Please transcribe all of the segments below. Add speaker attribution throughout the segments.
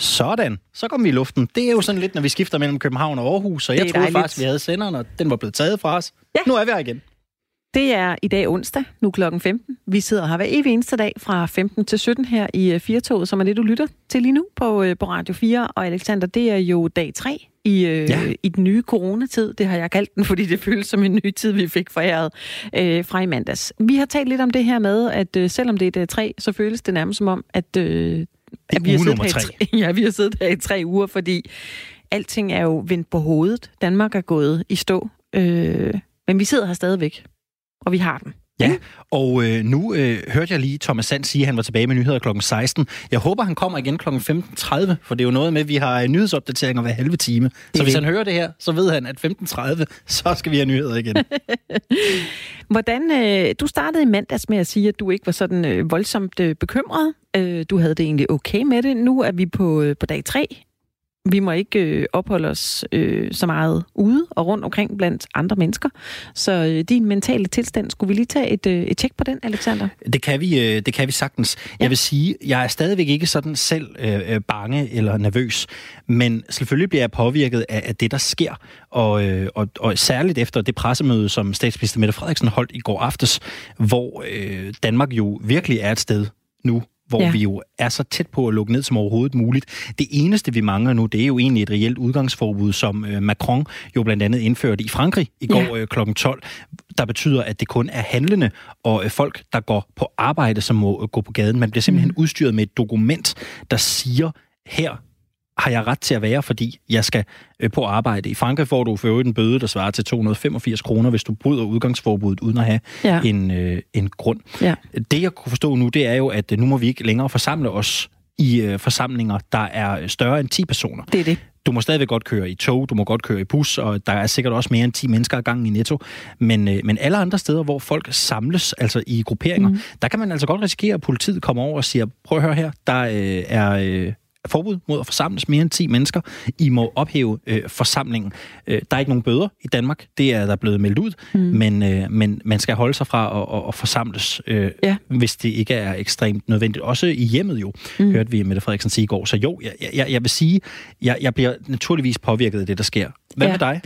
Speaker 1: Sådan, så kom vi i luften. Det er jo sådan lidt, når vi skifter mellem København og Aarhus, så jeg troede dejligt. faktisk, vi havde senderen, og den var blevet taget fra os. Ja. Nu er vi her igen.
Speaker 2: Det er i dag onsdag, nu klokken 15. Vi sidder her hver evig eneste dag fra 15 til 17 her i øh, Firtoget, som er det, du lytter til lige nu på, øh, på Radio 4. Og Alexander, det er jo dag 3 i, øh, ja. i den nye coronatid. Det har jeg kaldt den, fordi det føles som en ny tid, vi fik foræret øh, fra i mandags. Vi har talt lidt om det her med, at øh, selvom det er dag 3, så føles det nærmest som om, at øh,
Speaker 1: at vi har siddet her
Speaker 2: i, ja, vi har siddet her i tre uger, fordi alting er jo vendt på hovedet. Danmark er gået i stå. Øh, men vi sidder her stadigvæk, og vi har den.
Speaker 1: Ja, og øh, nu øh, hørte jeg lige Thomas Sand sige, at han var tilbage med nyheder kl. 16. Jeg håber, han kommer igen kl. 15.30, for det er jo noget med, at vi har nyhedsopdateringer hver halve time. Så hvis han hører det her, så ved han, at 15.30, så skal vi have nyheder igen.
Speaker 2: Hvordan, øh, du startede i mandags med at sige, at du ikke var sådan øh, voldsomt øh, bekymret. Øh, du havde det egentlig okay med det. Nu er vi på, øh, på dag 3 vi må ikke øh, opholde os øh, så meget ude og rundt omkring blandt andre mennesker. Så øh, din mentale tilstand, skulle vi lige tage et, øh, et tjek på den, Alexander?
Speaker 1: Det kan vi, øh, det kan vi sagtens. Ja. Jeg vil sige, jeg er stadigvæk ikke sådan selv øh, øh, bange eller nervøs, men selvfølgelig bliver jeg påvirket af, af det, der sker. Og, øh, og, og særligt efter det pressemøde, som statsminister Mette Frederiksen holdt i går aftes, hvor øh, Danmark jo virkelig er et sted nu, hvor ja. vi jo er så tæt på at lukke ned som overhovedet muligt. Det eneste, vi mangler nu, det er jo egentlig et reelt udgangsforbud, som øh, Macron jo blandt andet indførte i Frankrig i går ja. øh, kl. 12, der betyder, at det kun er handlende og øh, folk, der går på arbejde, som må øh, gå på gaden. Man bliver simpelthen mm. udstyret med et dokument, der siger, her har jeg ret til at være, fordi jeg skal øh, på arbejde. I Frankrig får du for en bøde, der svarer til 285 kroner, hvis du bryder udgangsforbuddet uden at have ja. en, øh, en grund. Ja. Det jeg kunne forstå nu, det er jo, at øh, nu må vi ikke længere forsamle os i øh, forsamlinger, der er større end 10 personer.
Speaker 2: Det er det.
Speaker 1: Du må stadigvæk godt køre i tog, du må godt køre i bus, og der er sikkert også mere end 10 mennesker ad gangen i Netto. Men, øh, men alle andre steder, hvor folk samles, altså i grupperinger, mm. der kan man altså godt risikere, at politiet kommer over og siger, prøv at høre her, der øh, er... Øh, forbud mod at forsamles mere end 10 mennesker. I må ophæve øh, forsamlingen. Øh, der er ikke nogen bøder i Danmark. Det er der blevet meldt ud. Mm. Men, øh, men man skal holde sig fra at, at, at forsamles, øh, ja. hvis det ikke er ekstremt nødvendigt. Også i hjemmet jo, mm. hørte vi Mette Frederiksen sige i går. Så jo, jeg, jeg, jeg vil sige, jeg, jeg bliver naturligvis påvirket af det, der sker. Hvad ja. med dig?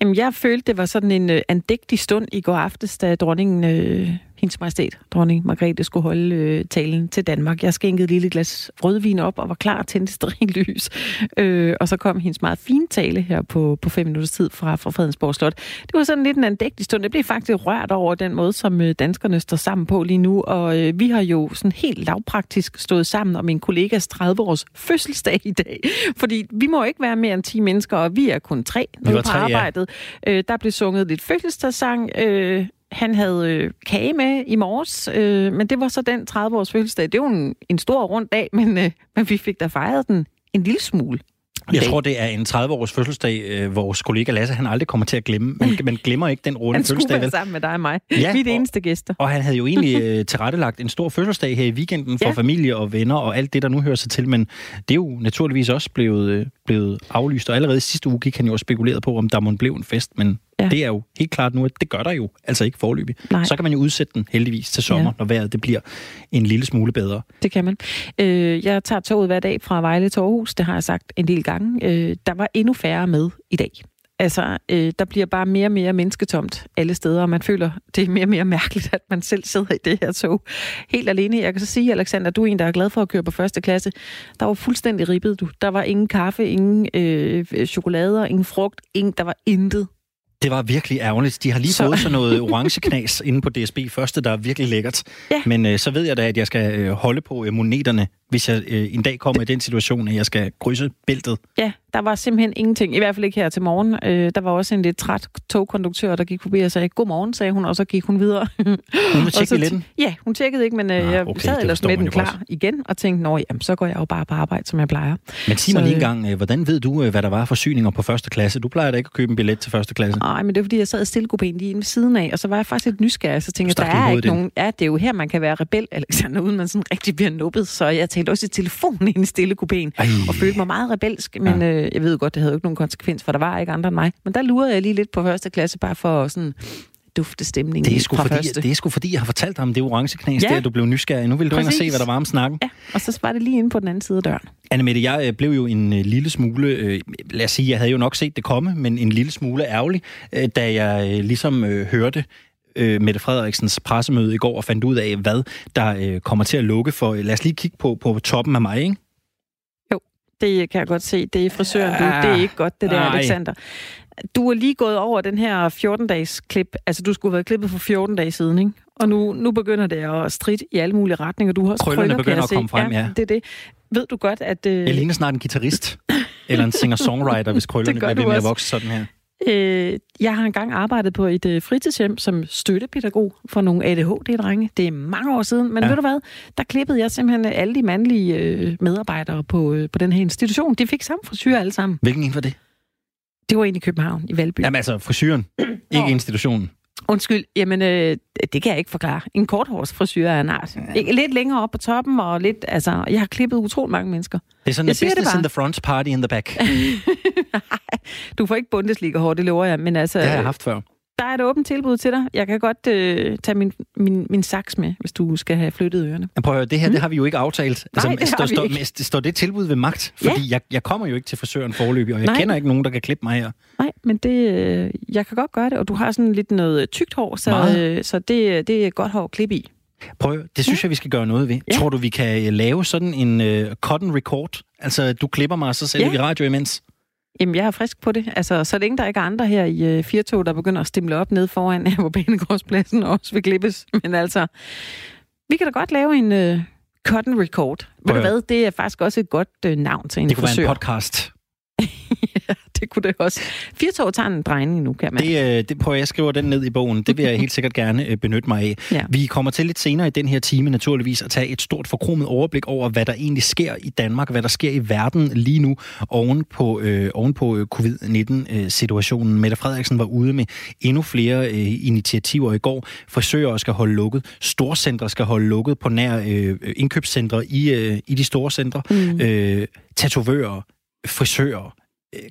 Speaker 2: Jamen, jeg følte, det var sådan en uh, andægtig stund i går aftes, da dronningen... Øh hendes majestæt, dronning Margrethe, skulle holde øh, talen til Danmark. Jeg skænkede et lille glas rødvin op og var klar til en lys. Øh, og så kom hendes meget fine tale her på, på fem minutters tid fra, fra Fredensborg Slot. Det var sådan lidt en andægtig stund. Jeg blev faktisk rørt over den måde, som øh, danskerne står sammen på lige nu. Og øh, vi har jo sådan helt lavpraktisk stået sammen om en kollegas 30-års fødselsdag i dag. Fordi vi må ikke være mere end 10 mennesker, og vi er kun tre nu på arbejdet. Ja. Øh, der blev sunget lidt fødselsdagssang. Øh, han havde øh, kage med i morges, øh, men det var så den 30-års fødselsdag. Det er jo en, en stor rund dag, men, øh, men vi fik da fejret den en lille smule.
Speaker 1: Jeg tror, det er en 30-års fødselsdag, øh, vores kollega Lasse, han aldrig kommer til at glemme. Man, man glemmer ikke den runde fødselsdag. Han
Speaker 2: skulle sammen med dig og mig. Ja, Vi er det eneste gæster.
Speaker 1: Og han havde jo egentlig øh, tilrettelagt en stor fødselsdag her i weekenden for ja. familie og venner og alt det, der nu hører sig til. Men det er jo naturligvis også blevet, øh, blevet aflyst. Og allerede sidste uge gik han jo og spekuleret på, om der må blive en fest. Men Ja. Det er jo helt klart nu, at det gør der jo altså ikke forløbig. Nej. Så kan man jo udsætte den heldigvis til sommer, ja. når vejret det bliver en lille smule bedre.
Speaker 2: Det kan man. Øh, jeg tager toget hver dag fra Vejle til Aarhus, det har jeg sagt en del gange. Øh, der var endnu færre med i dag. Altså, øh, der bliver bare mere og mere mennesketomt alle steder, og man føler, det er mere og mere mærkeligt, at man selv sidder i det her tog helt alene. Jeg kan så sige, Alexander, du er en, der er glad for at køre på første klasse. Der var fuldstændig ribbet, du. Der var ingen kaffe, ingen øh, chokolader, ingen frugt, ingen, der var intet
Speaker 1: det var virkelig ærgerligt. De har lige så... fået sådan noget orange knas inde på DSB første, der er virkelig lækkert. Ja. Men øh, så ved jeg da, at jeg skal øh, holde på øh, moneterne, hvis jeg øh, en dag kommer i den situation, at jeg skal krydse bæltet.
Speaker 2: Ja, der var simpelthen ingenting. I hvert fald ikke her til morgen. Øh, der var også en lidt træt togkonduktør, der gik forbi og sagde, godmorgen, sagde hun, og så gik hun videre.
Speaker 1: Hun tjekkede lidt?
Speaker 2: Ja, hun tjekkede ikke, men øh, ah, jeg okay, sad ellers med den klar også. igen, og tænkte, nå jamen, så går jeg jo bare på arbejde, som jeg plejer.
Speaker 1: Men sig mig lige en gang, øh, hvordan ved du, øh, hvad der var for syninger på første klasse? Du plejer da ikke at købe en billet til første klasse.
Speaker 2: Nej, men det er fordi, jeg sad i stillekopæen lige ved siden af, og så var jeg faktisk lidt nysgerrig, så tænkte jeg, der er ikke nogen... Ja, det er jo her, man kan være rebel, Alexander, uden man sådan rigtig bliver nubbet, så jeg talte også telefonen i en stillekopæen, og følte mig meget rebelsk, men ja. øh, jeg ved godt, det havde jo ikke nogen konsekvens, for der var ikke andre end mig. Men der lurede jeg lige lidt på første klasse, bare for sådan dufte stemningen
Speaker 1: Det er sgu
Speaker 2: fra
Speaker 1: fordi,
Speaker 2: første.
Speaker 1: det er sgu fordi, jeg har fortalt dig om det orange knæs,
Speaker 2: Ja.
Speaker 1: der du blev nysgerrig. Nu vil du ind og se, hvad der var om snakken.
Speaker 2: Ja, og så var det lige inde på den anden side af døren.
Speaker 1: Annemette, jeg øh, blev jo en øh, lille smule, øh, lad os sige, jeg havde jo nok set det komme, men en lille smule ærgerlig, øh, da jeg øh, ligesom øh, hørte øh, Mette Frederiksens pressemøde i går og fandt ud af, hvad der øh, kommer til at lukke for. Lad os lige kigge på, på toppen af mig, ikke?
Speaker 2: Det kan jeg godt se. Det er frisøren, du. Det er ikke godt, det der,
Speaker 1: Nej.
Speaker 2: Alexander. Du er lige gået over den her 14-dages klip. Altså, du skulle have været klippet for 14 dage siden, ikke? Og nu, nu begynder det at stridt i alle mulige retninger. Du har også
Speaker 1: Krøllerne
Speaker 2: krøller,
Speaker 1: begynder at komme
Speaker 2: se.
Speaker 1: frem, ja.
Speaker 2: Det er det. Ved du godt, at... Øh,
Speaker 1: Jeg ligner snart en guitarist, eller en singer-songwriter, hvis krøllerne bliver ved med at vokse sådan her.
Speaker 2: Øh, jeg har engang arbejdet på et øh, fritidshjem som støttepædagog for nogle ADHD-drenge. Det er mange år siden, men
Speaker 1: Ja.
Speaker 2: ved du hvad? Der klippede jeg simpelthen alle de mandlige øh, medarbejdere på, øh, på den her institution. De fik samme frisyr alle sammen.
Speaker 1: Hvilken en var det?
Speaker 2: Det var en i København, i Valby.
Speaker 1: Jamen altså, frisyren, ikke institutionen.
Speaker 2: Undskyld, jamen øh, det kan jeg ikke forklare. En korthårsfrisyr er en art. Ikke- Lidt længere op på toppen, og lidt, altså, jeg har klippet utrolig mange mennesker.
Speaker 1: Det er sådan
Speaker 2: Jeg
Speaker 1: en
Speaker 2: det
Speaker 1: business
Speaker 2: bare.
Speaker 1: in the front, party in the back.
Speaker 2: Du får ikke Bundesliga-hår, det lover jeg, men altså,
Speaker 1: Det har jeg haft før.
Speaker 2: Der er et åbent tilbud til dig. Jeg kan godt øh, tage min, min, min saks med, hvis du skal have flyttet ørerne.
Speaker 1: Men prøv at høre, det her, det har vi jo ikke aftalt. Altså,
Speaker 2: Nej, det har
Speaker 1: står,
Speaker 2: vi
Speaker 1: står,
Speaker 2: ikke.
Speaker 1: men står det tilbud ved magt? Fordi jeg, jeg kommer jo ikke til frisøren forløbig, og jeg
Speaker 2: Nej.
Speaker 1: kender ikke nogen, der kan klippe mig her.
Speaker 2: Nej, men det, øh, jeg kan godt gøre det, og du har sådan lidt noget tykt hår, så,
Speaker 1: Meget.
Speaker 2: øh, så det, det er godt hår at klippe i.
Speaker 1: Prøv, det synes jeg, vi skal gøre noget ved.
Speaker 2: Ja.
Speaker 1: Tror du, vi kan øh, lave sådan en uh, cotton record? Altså, du klipper mig, og så sælger
Speaker 2: Ja.
Speaker 1: vi radio imens.
Speaker 2: Jamen, jeg er frisk på det. Altså, så længe der ikke er andre her i øh, Firtog, der begynder at stimle op ned foran her på Banegårdspladsen og også vil klippes. Men altså, vi kan da godt lave en øh, cotton record. Ved du hvad, det er faktisk også et godt øh, navn til en
Speaker 1: Det kunne
Speaker 2: frisør.
Speaker 1: være en podcast.
Speaker 2: ja, det kunne det også. Firtog tager en drejning nu, kan man.
Speaker 1: Det, øh, det prøver jeg, skriver den ned i bogen. Det vil jeg helt sikkert gerne øh, benytte mig af.
Speaker 2: Ja.
Speaker 1: Vi kommer til lidt senere i den her time naturligvis at tage et stort forkromet overblik over, hvad der egentlig sker i Danmark, hvad der sker i verden lige nu oven på, øh, oven på øh, covid-19-situationen. Mette Frederiksen var ude med endnu flere øh, initiativer i går. Frisører skal holde lukket, storcentre skal holde lukket på nær øh, indkøbscentre i, øh, i de store centre.
Speaker 2: Mm.
Speaker 1: Øh, tatovører, frisører,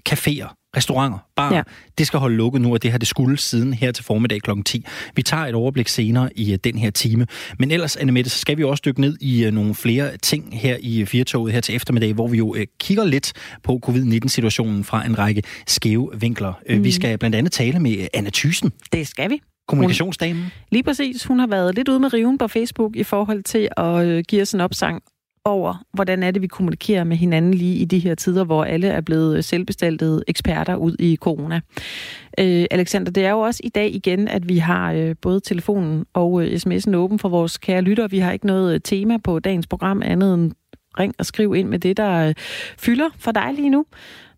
Speaker 1: caféer, restauranter, bar. Ja. Det skal holde lukket nu, og det har det skulle siden her til formiddag kl. 10. Vi tager et overblik senere i øh, den her time. Men ellers, Annemette, så skal vi også dykke ned i øh, nogle flere ting her i øh, Firtoget her til eftermiddag, hvor vi jo øh, kigger lidt på covid-19-situationen fra en række skæve vinkler. Mm. Vi skal blandt andet tale med øh, Anna Thysen,
Speaker 2: Det skal vi.
Speaker 1: kommunikationsdamen.
Speaker 2: Lige præcis. Hun har været lidt ude med riven på Facebook i forhold til at øh, give os en opsang over, hvordan er det, vi kommunikerer med hinanden lige i de her tider, hvor alle er blevet selvbestaltede eksperter ud i corona. Øh, Alexander, det er jo også i dag igen, at vi har øh, både telefonen og øh, sms'en åben for vores kære lyttere. Vi har ikke noget øh, tema på dagens program andet end ring og skriv ind med det, der øh, fylder for dig lige nu.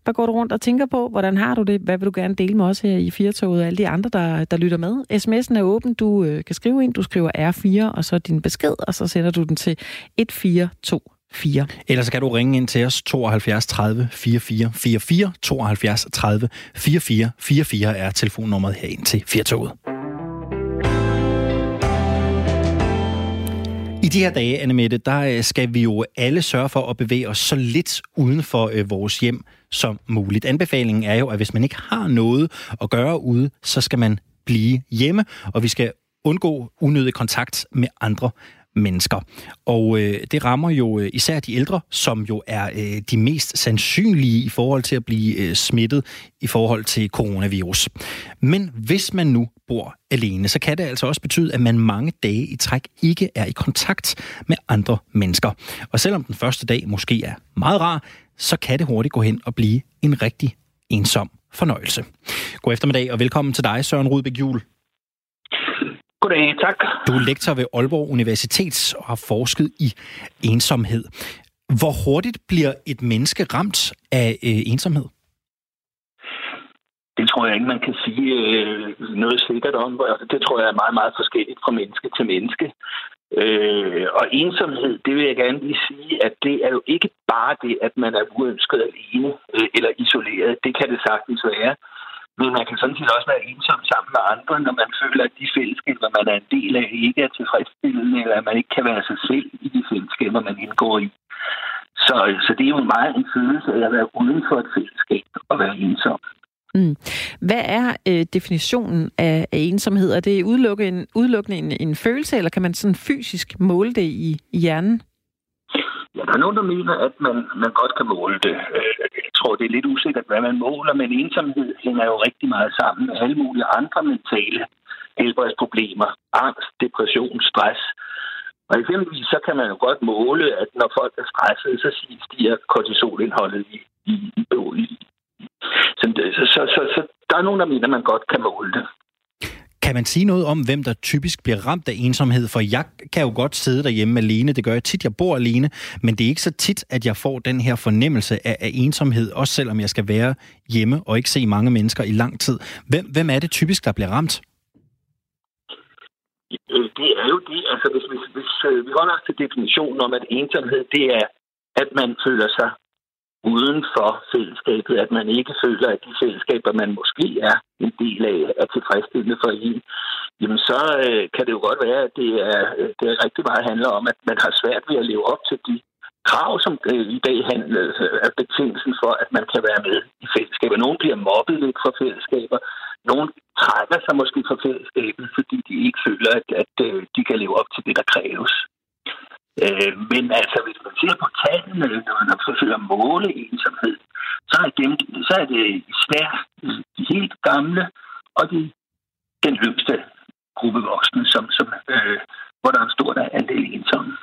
Speaker 2: Hvad går du rundt og tænker på? Hvordan har du det? Hvad vil du gerne dele med os her i Firtoget og alle de andre, der, der lytter med? SMS'en er åben. Du øh, kan skrive ind. Du skriver R4, og så din besked, og så sender du den til 1424.
Speaker 1: Ellers kan du ringe ind til os 72 30 44 44. 72 30 44 44 er telefonnummeret herind til Firtoget. I de her dage, Annemette, der øh, skal vi jo alle sørge for at bevæge os så lidt uden for øh, vores hjem som muligt. Anbefalingen er jo, at hvis man ikke har noget at gøre ude, så skal man blive hjemme, og vi skal undgå unødig kontakt med andre mennesker. Og øh, det rammer jo øh, især de ældre, som jo er øh, de mest sandsynlige i forhold til at blive øh, smittet i forhold til coronavirus. Men hvis man nu bor alene, så kan det altså også betyde, at man mange dage i træk ikke er i kontakt med andre mennesker. Og selvom den første dag måske er meget rar, så kan det hurtigt gå hen og blive en rigtig ensom fornøjelse. God eftermiddag og velkommen til dig, Søren Rudbæk Jul.
Speaker 3: Goddag, tak.
Speaker 1: Du er lektor ved Aalborg Universitet og har forsket i ensomhed. Hvor hurtigt bliver et menneske ramt af øh, ensomhed?
Speaker 3: Det tror jeg ikke, man kan sige øh, noget sikkert om. Det tror jeg er meget, meget forskelligt fra menneske til menneske. Øh, og ensomhed, det vil jeg gerne lige sige, at det er jo ikke bare det, at man er uønsket alene øh, eller isoleret. Det kan det sagtens være. Men man kan sådan set også være ensom sammen med andre, når man føler, at de fællesskaber, man er en del af, ikke er tilfredsstillende, eller at man ikke kan være sig selv i de fællesskaber, man indgår i. Så, så det er jo meget en følelse af at være uden for et fællesskab og være ensom.
Speaker 2: Mm. Hvad er øh, definitionen af, af ensomhed? Er det udelukkende en, udelukkende en, en følelse, eller kan man sådan fysisk måle det i, i hjernen?
Speaker 3: Ja, der er nogen, der mener, at man, man godt kan måle det. Øh, jeg tror, det er lidt usikkert, hvad man måler, men ensomhed hænger jo rigtig meget sammen med alle mulige andre mentale helbredsproblemer. Angst, depression, stress. Og eksempelvis så kan man jo godt måle, at når folk er stressede, så stiger kortisolindholdet i, i, i, i så, så, så, så der er nogen, der mener, at man godt kan måle det.
Speaker 1: Kan man sige noget om, hvem der typisk bliver ramt af ensomhed? For jeg kan jo godt sidde derhjemme alene. Det gør jeg tit, jeg bor alene. Men det er ikke så tit, at jeg får den her fornemmelse af, af ensomhed, også selvom jeg skal være hjemme og ikke se mange mennesker i lang tid. Hvem, hvem er det typisk, der bliver ramt?
Speaker 3: Øh, det er jo det, altså hvis, hvis, hvis vi holder os til definitionen om, at ensomhed, det er, at man føler sig uden for fællesskabet, at man ikke føler, at de fællesskaber, man måske er en del af, er tilfredsstillende for en, jamen så øh, kan det jo godt være, at det er, øh, det er rigtig meget handler om, at man har svært ved at leve op til de krav, som øh, i dag handler, øh, er betingelsen for, at man kan være med i fællesskaber. Nogle bliver mobbet lidt fra fællesskaber. Nogle trækker sig måske fra fællesskabet, fordi de ikke føler, at, at øh, de kan leve op til det, der kræves. Øh, men altså, hvis man ser på tallene, når man forsøger at måle ensomhed, så er, dem, så er det især de helt gamle og de, den yngste gruppe voksne, som, som, øh, hvor der er en stor andel ensomme.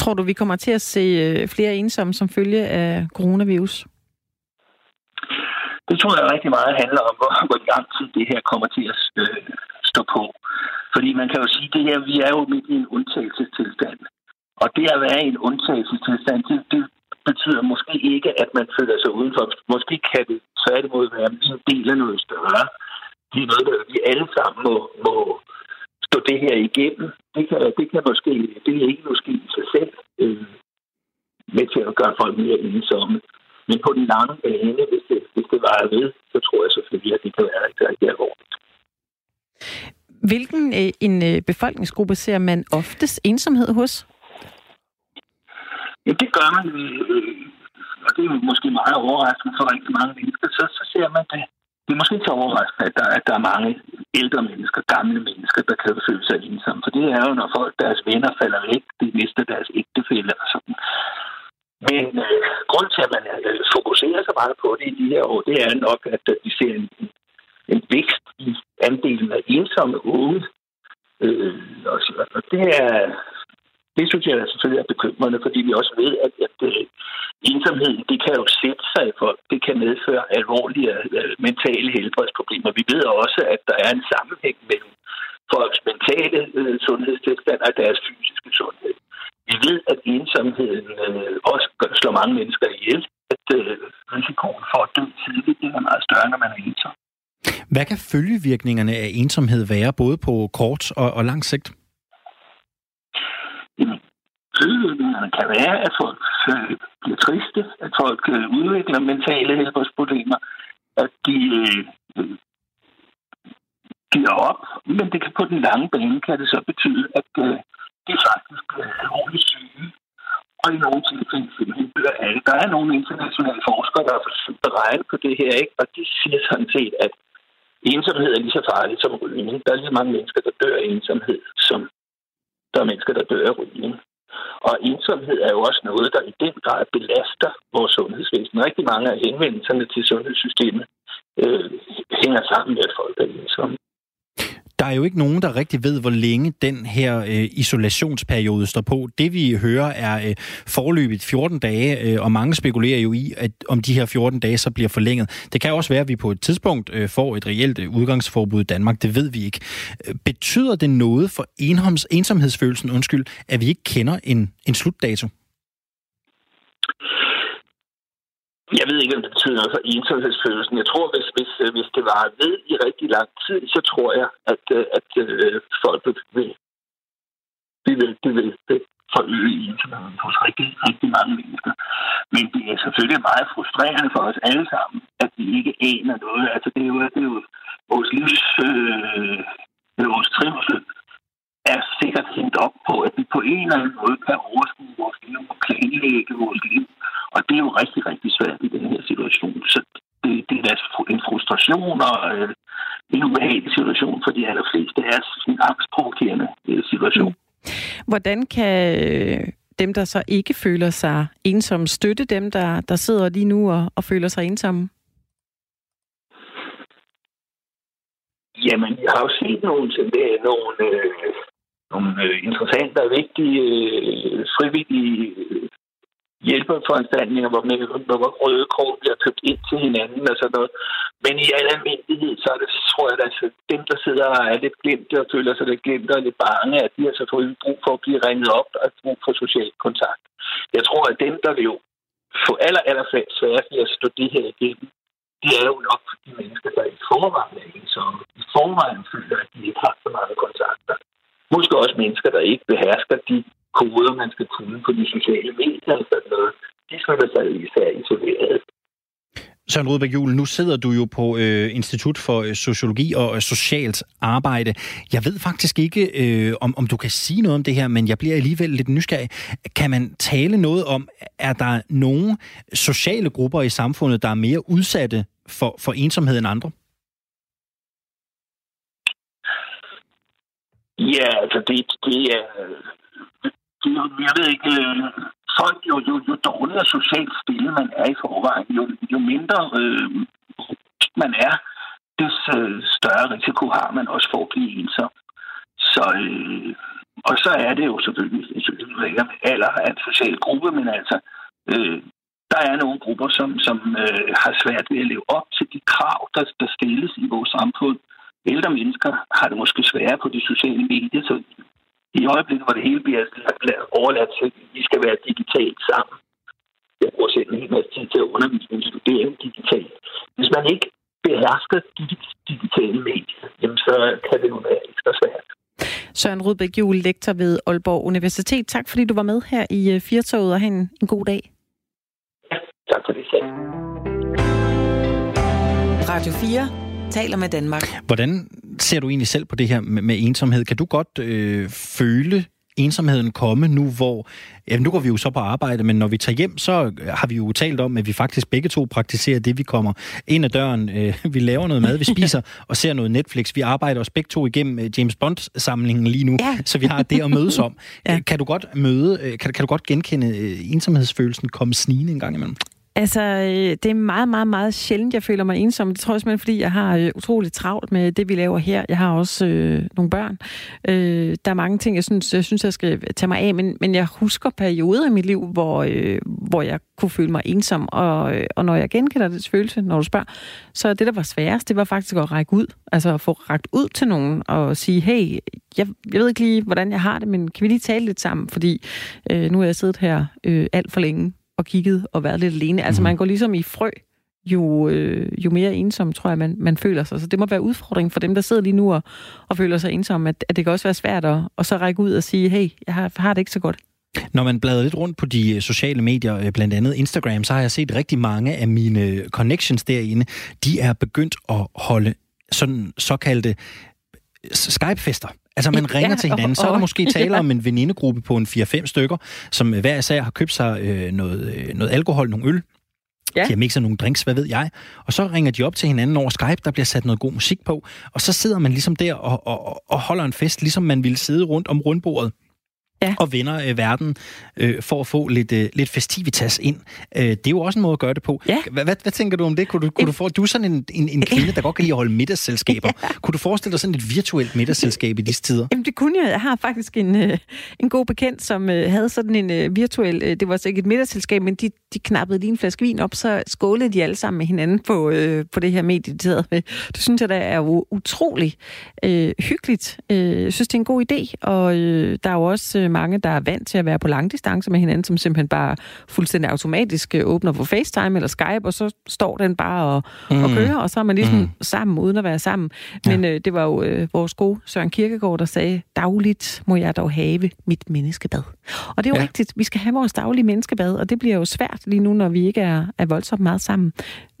Speaker 2: Tror du, vi kommer til at se øh, flere ensomme som følge af coronavirus?
Speaker 3: Det tror jeg rigtig meget handler om, hvor, hvor lang tid det her kommer til at øh, stå på. Fordi man kan jo sige, at det her, vi er jo midt i en undtagelsestilstand. Og det at være i en undtagelsestilstand, det, det betyder måske ikke, at man føler sig udenfor. Måske kan det tværtimod være en del af noget større. Det er noget, der vi alle sammen må, må stå det her igennem. Det kan, det kan måske, det er ikke måske i sig selv øh, med til at gøre folk mere ensomme. Men på den lange bane, hvis det, hvis det varer ved, så tror jeg selvfølgelig, at det kan være rigtig, rigtig alvorligt.
Speaker 2: Hvilken øh, en øh, befolkningsgruppe ser man oftest ensomhed hos?
Speaker 3: Ja, det gør man, øh, øh, og det er måske meget overraskende for rigtig mange mennesker. Så, så ser man det. Det er måske ikke så overraskende, at der, at der er mange ældre mennesker, gamle mennesker, der kan føle sig ensomme. For det er jo, når folk, deres venner falder væk, de mister deres ægtefælde og sådan. Men øh, grund til, at man øh, fokuserer så meget på det i de her år, det er nok, at vi ser en, en vækst i andelen af ensomme unge. Øh, og det er det synes jeg selvfølgelig er bekymrende, fordi vi også ved, at, at øh, uh, ensomhed, det kan jo sætte sig i folk. Det kan medføre alvorlige øh, mentale helbredsproblemer. Vi ved også, at der er en sammenhæng mellem folks mentale øh, sundhedstilstand og deres fysiske sundhed. Vi ved, at ensomheden uh, også slår mange mennesker ihjel. At uh, risikoen for at dø tidligt er meget større, når man er ensom.
Speaker 1: Hvad kan følgevirkningerne af ensomhed være, både på kort og, og lang sigt?
Speaker 3: Følgevirkningerne kan være, at folk øh, bliver triste, at folk øh, udvikler mentale helbredsproblemer, at de øh, øh, giver op, men det kan på den lange bane kan det så betyde, at øh, de faktisk øh, bliver alvorligt syge, og i nogle tilfælde simpelthen dør alle. Der er nogle internationale forskere, der har forsøgt at regne på det her, ikke? og de siger sådan set, at ensomhed er lige så farligt som rygning. Der er lige mange mennesker, der dør af ensomhed, som der er mennesker, der dør af rygning. Og ensomhed er jo også noget, der i den grad belaster vores sundhedsvæsen. Rigtig mange af henvendelserne til sundhedssystemet øh, hænger sammen med, at folk er ensomme.
Speaker 1: Der er jo ikke nogen, der rigtig ved, hvor længe den her øh, isolationsperiode står på. Det vi hører er øh, forløbet 14 dage, øh, og mange spekulerer jo i, at om de her 14 dage så bliver forlænget. Det kan også være, at vi på et tidspunkt øh, får et reelt øh, udgangsforbud i Danmark. Det ved vi ikke. Øh, betyder det noget for enhoms, ensomhedsfølelsen, undskyld, at vi ikke kender en, en slutdato?
Speaker 3: Jeg ved ikke, om det betyder noget for ensomhedsfølelsen. Jeg tror, hvis, hvis, øh, hvis det var ved i rigtig lang tid, så tror jeg, at, øh, at, at folk vil, de vil, det vil, vil forøge ensomheden hos rigtig, rigtig mange mennesker. Men det er selvfølgelig meget frustrerende for os alle sammen, at vi ikke aner noget. Altså, det er jo, det er jo vores livs, øh, vores trivsel er sikkert hængt op på, at vi på en eller anden måde kan overskue vores liv og planlægge vores liv og det er jo rigtig, rigtig svært i den her situation. Så det, det er en frustration og øh, en ubehagelig situation for de allerfleste. Det er en angstprovokerende øh, situation.
Speaker 2: Hvordan kan øh, dem, der så ikke føler sig ensomme, støtte dem, der, der sidder lige nu og, og føler sig ensomme?
Speaker 3: Jamen, jeg har jo set nogle, nogle, øh, nogle øh, interessante og vigtige øh, frivillige øh, hjælpeforanstaltninger, hvor, man, hvor røde kort bliver købt ind til hinanden og sådan noget. Men i al almindelighed, så er det, tror jeg, at altså, dem, der sidder og er lidt glemte og føler sig lidt glemte og lidt bange, at de har selvfølgelig brug for at blive ringet op og brug for social kontakt. Jeg tror, at dem, der vil jo få aller, aller svært ved at stå det her igennem, det er jo nok for de mennesker, der i forvejen er ensomme. I forvejen føler, at de ikke har så mange kontakter. Måske også mennesker, der ikke behersker de koder, man skal kunne på de sociale medier og sådan noget. De føler sig altså især isoleret.
Speaker 1: Søren Rudbæk Juhl, nu sidder du jo på øh, Institut for øh, Sociologi og øh, Socialt Arbejde. Jeg ved faktisk ikke, øh, om, om du kan sige noget om det her, men jeg bliver alligevel lidt nysgerrig. Kan man tale noget om, er der nogle sociale grupper i samfundet, der er mere udsatte for, for ensomhed end andre?
Speaker 3: Ja, altså det, det er... Det, jeg ved ikke, øh, folk, jo, jo, jo dårligere socialt stille man er i forvejen, jo, jo mindre øh, man er, des øh, større risiko har man også for at blive ensom. Så, øh, og så er det jo selvfølgelig, selvfølgelig ikke alder af en social gruppe, men altså, øh, der er nogle grupper, som, som øh, har svært ved at leve op til de krav, der, der stilles i vores samfund. Ældre mennesker har det måske sværere på de sociale medier, så i øjeblikket, hvor det hele bliver overladt til, at vi skal være digitalt sammen. Jeg bruger selv en hel masse tid til at undervise min studerende digitalt. Hvis man ikke behersker de digitale medier, jamen så kan det nu være ekstra svært.
Speaker 2: Søren Rudbæk Juhl, lektor ved Aalborg Universitet. Tak fordi du var med her i øh, Firtoget, og have en, en god dag.
Speaker 3: Ja, tak for det selv.
Speaker 4: Radio 4 taler med Danmark.
Speaker 1: Hvordan ser du egentlig selv på det her med, med ensomhed? Kan du godt øh, føle ensomheden komme nu, hvor... Ja, nu går vi jo så på arbejde, men når vi tager hjem, så har vi jo talt om, at vi faktisk begge to praktiserer det, vi kommer ind ad døren. Øh, vi laver noget mad, vi spiser og ser noget Netflix. Vi arbejder os begge to igennem øh, James Bond-samlingen lige nu, ja. så vi har det at mødes om. ja. Kan du godt møde, øh, kan, kan du godt genkende øh, ensomhedsfølelsen komme snigende en gang imellem?
Speaker 2: Altså, øh, det er meget, meget, meget sjældent, jeg føler mig ensom. Det tror jeg simpelthen, fordi jeg har øh, utroligt travlt med det, vi laver her. Jeg har også øh, nogle børn. Øh, der er mange ting, jeg synes, jeg, synes, jeg skal tage mig af, men, men jeg husker perioder i mit liv, hvor, øh, hvor jeg kunne føle mig ensom. Og, øh, og når jeg genkender det følelse, når du spørger, så det, der var sværest, det var faktisk at række ud. Altså at få rækket ud til nogen og sige, hey, jeg, jeg ved ikke lige, hvordan jeg har det, men kan vi lige tale lidt sammen? Fordi øh, nu er jeg siddet her øh, alt for længe og kigget og været lidt alene. Altså man går ligesom i frø, jo, øh, jo mere ensom, tror jeg, man, man føler sig. Så det må være udfordring for dem, der sidder lige nu og, og føler sig ensomme, at, at det kan også være svært at, at så række ud og sige, hey, jeg har, har det ikke så godt.
Speaker 1: Når man bladrer lidt rundt på de øh, sociale medier, øh, blandt andet Instagram, så har jeg set rigtig mange af mine connections derinde, de er begyndt at holde sådan såkaldte Skype-fester. Altså man ringer ja, til hinanden, så er der måske tale ja. om en venindegruppe på en 4-5 stykker, som hver især har købt sig øh, noget, øh, noget alkohol, nogle øl, Ja. De har mixet nogle drinks, hvad ved jeg. Og så ringer de op til hinanden over Skype, der bliver sat noget god musik på. Og så sidder man ligesom der og, og, og holder en fest, ligesom man ville sidde rundt om rundbordet ja. og vender øh, verden øh, for at få lidt, øh, lidt festivitas ind. Øh, det er jo også en måde at gøre det på. Ja. Hvad, hvad, hvad tænker du om det? Kunne du, kunne du, få, du er sådan en, en, en kvinde, der godt kan lide at holde middagsselskaber. Ja. Kunne du forestille dig sådan et virtuelt middagsselskab i disse tider?
Speaker 2: Jamen det kunne jeg. Jeg har faktisk en, øh, en god bekendt, som øh, havde sådan en øh, virtuel... Øh, det var så ikke et middagsselskab, men de, de knappede lige en flaske vin op, så skålede de alle sammen med hinanden på, øh, på det her medie, de med. Det synes jeg, der er utrolig øh, hyggeligt. Øh, jeg synes, det er en god idé, og øh, der er jo også øh, mange, der er vant til at være på lang distance med hinanden, som simpelthen bare fuldstændig automatisk øh, åbner for FaceTime eller Skype, og så står den bare og, mm. og kører, og så er man ligesom mm. sammen, uden at være sammen. Men ja. øh, det var jo øh, vores gode Søren Kirkegaard, der sagde, dagligt må jeg dog have mit menneskebad. Og det er jo ja. rigtigt, vi skal have vores daglige menneskebad, og det bliver jo svært lige nu, når vi ikke er, er voldsomt meget sammen.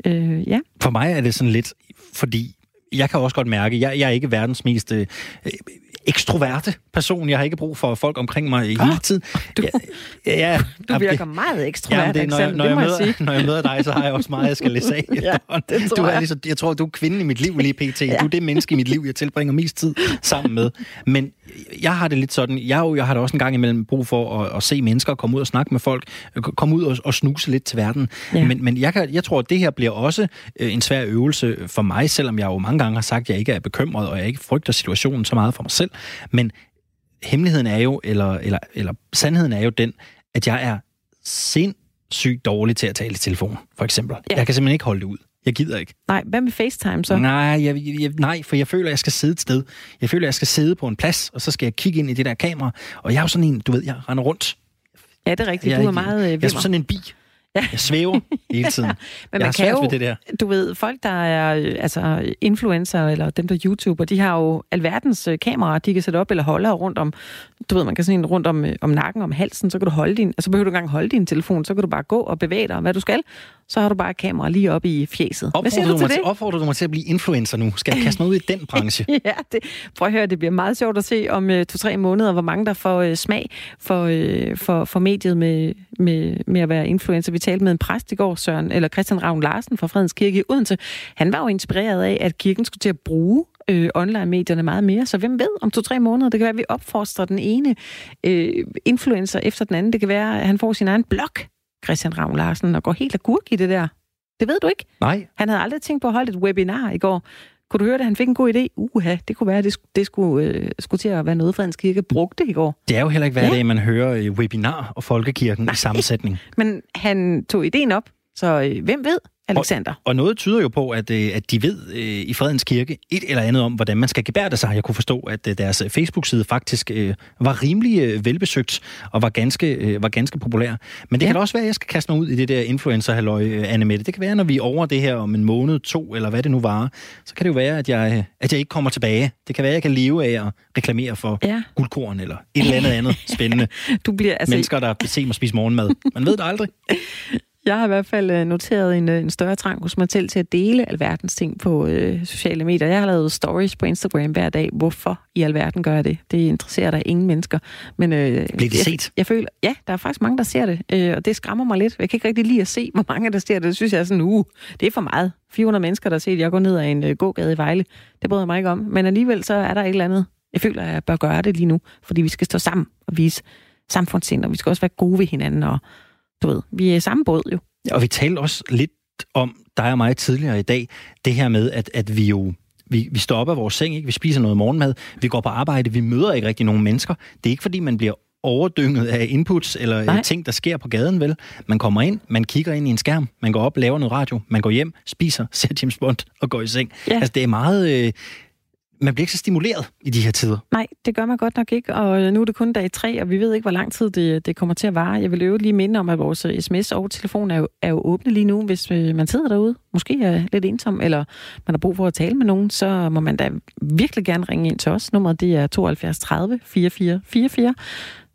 Speaker 2: Øh, ja.
Speaker 1: For mig er det sådan lidt, fordi jeg kan også godt mærke, jeg, jeg er ikke verdens mest øh, ekstroverte person. Jeg har ikke brug for folk omkring mig hele
Speaker 2: Ah,
Speaker 1: tiden.
Speaker 2: du-
Speaker 1: ja, ja,
Speaker 2: Du virker meget ekstrovert,
Speaker 1: Jamen, det, når, jeg, når,
Speaker 2: det
Speaker 1: jeg møder,
Speaker 2: sige.
Speaker 1: når jeg møder dig, så har jeg også meget, jeg skal læse af.
Speaker 2: Ja, det tror
Speaker 1: du er
Speaker 2: jeg.
Speaker 1: Ligesom, jeg tror, du er kvinden i mit liv lige pt. Ja. Du er det menneske i mit liv, jeg tilbringer mest tid sammen med. Men jeg har det lidt sådan, jeg, jo- jeg har da også en gang imellem brug for at, at se mennesker, komme ud og snakke med folk, komme ud og, og snuse lidt til verden.
Speaker 2: Ja.
Speaker 1: Men, men jeg, kan, jeg tror, at det her bliver også øh, en svær øvelse for mig, selvom jeg jo mange gange har sagt, at jeg ikke er bekymret, og jeg ikke frygter situationen så meget for mig selv. Men hemmeligheden er jo, eller, eller, eller sandheden er jo den, at jeg er sindssygt dårlig til at tale i telefon, for eksempel.
Speaker 2: Ja.
Speaker 1: Jeg kan simpelthen ikke holde det ud. Jeg gider ikke.
Speaker 2: Nej, hvad med FaceTime så?
Speaker 1: Nej, jeg, jeg, nej, for jeg føler, at jeg skal sidde et sted. Jeg føler, at jeg skal sidde på en plads, og så skal jeg kigge ind i det der kamera. Og jeg er jo sådan en, du ved, jeg render rundt.
Speaker 2: Ja, det er rigtigt.
Speaker 1: Jeg,
Speaker 2: Du er meget øh,
Speaker 1: Jeg er sådan en bi.
Speaker 2: Ja.
Speaker 1: Jeg svæver hele tiden.
Speaker 2: Men
Speaker 1: jeg
Speaker 2: man kan jo,
Speaker 1: ved det der.
Speaker 2: du ved, folk, der er altså influencer, eller dem, der YouTuber, de har jo alverdens øh, kameraer, de kan sætte op eller holde rundt om, du ved, man kan sådan en rundt om, øh, om nakken, om halsen, så kan du holde din, altså behøver du ikke engang holde din telefon, så kan du bare gå og bevæge dig, hvad du skal, så har du bare et kamera lige oppe i fjeset. Hvad siger du
Speaker 1: du, mig
Speaker 2: til det?
Speaker 1: opfordrer du mig til at blive influencer nu? Skal jeg kaste mig ud i den branche?
Speaker 2: Ja, det, prøv at høre, det bliver meget sjovt at se om øh, to-tre måneder, hvor mange der får øh, smag for, øh, for, for mediet med, med, med at være influencer. Vi talte med en præst i går, Søren, eller Christian Ravn Larsen fra Fredens Kirke i Odense. Han var jo inspireret af, at kirken skulle til at bruge øh, online-medierne meget mere. Så hvem ved om to-tre måneder? Det kan være, at vi opfostrer den ene øh, influencer efter den anden. Det kan være, at han får sin egen blog, Christian Ravn Larsen, og går helt agurk i det der. Det ved du ikke.
Speaker 1: Nej,
Speaker 2: Han havde aldrig tænkt på at holde et webinar i går. Kunne du høre det? Han fik en god idé. Uha, det kunne være, at det, det skulle, øh, skulle til at være noget, Fredens Kirke brugte i går.
Speaker 1: det er jo heller ikke hver
Speaker 2: Ja.
Speaker 1: dag, man hører øh, webinar og folkekirken Nej. i sammensætning.
Speaker 2: Men han tog ideen op, så øh, hvem ved, Alexander?
Speaker 1: Og noget tyder jo på, at, øh, at de ved øh, i Fredens Kirke et eller andet om, hvordan man skal gebærde sig. Jeg kunne forstå, at øh, deres Facebook-side faktisk øh, var rimelig øh, velbesøgt og var ganske, øh, var ganske populær. Men det
Speaker 2: Ja.
Speaker 1: kan da også være, at jeg skal kaste mig ud i det der influencer-halløj, øh, Anne Mette. Det kan være, når vi er over det her om en måned, to, eller hvad det nu var, så kan det jo være, at jeg, øh, at jeg ikke kommer tilbage. Det kan være, at jeg kan leve af at reklamere for
Speaker 2: Ja.
Speaker 1: guldkorn eller et eller andet andet spændende
Speaker 2: Du bliver, altså,
Speaker 1: mennesker, der vil se mig spise morgenmad. Man ved det aldrig.
Speaker 2: Jeg har i hvert fald øh, noteret en, øh, en større trang hos mig selv til at dele alverdens ting på øh, sociale medier. Jeg har lavet stories på Instagram hver dag. Hvorfor i alverden gør jeg det? Det interesserer der ingen mennesker. Men, øh,
Speaker 1: Bliver det
Speaker 2: jeg,
Speaker 1: set?
Speaker 2: Jeg føler, ja, der er faktisk mange, der ser det, øh, og det skræmmer mig lidt. Jeg kan ikke rigtig lide at se, hvor mange der ser det. Det synes jeg er sådan, uh, det er for meget. 400 mennesker, der har set, jeg går ned ad en øh, gågade i Vejle. Det bryder jeg mig ikke om. Men alligevel så er der et eller andet. Jeg føler, at jeg bør gøre det lige nu, fordi vi skal stå sammen og vise samfundssind, og vi skal også være gode ved hinanden, og du ved, vi er i samme båd jo.
Speaker 1: Og vi talte også lidt om dig og mig tidligere i dag, det her med, at, at vi jo vi, vi af vores seng, ikke? vi spiser noget morgenmad, vi går på arbejde, vi møder ikke rigtig nogen mennesker. Det er ikke, fordi man bliver overdynget af inputs eller.
Speaker 2: Nej.
Speaker 1: ting, der sker på gaden, vel? Man kommer ind, man kigger ind i en skærm, man går op, laver noget radio, man går hjem, spiser, ser James Bond og går i seng.
Speaker 2: Ja.
Speaker 1: Altså, det er meget... Øh, man bliver ikke så stimuleret i de her tider.
Speaker 2: Nej, det gør man godt nok ikke, og øh, nu er det kun dag tre, og vi ved ikke, hvor lang tid det, det kommer til at vare. Jeg vil øve lige minde om, at vores øh, sms og telefon er jo, er jo åbne lige nu, hvis øh, man sidder derude, måske er lidt ensom, eller man har brug for at tale med nogen, så må man da virkelig gerne ringe ind til os. Nummeret det er 72 30 44 44,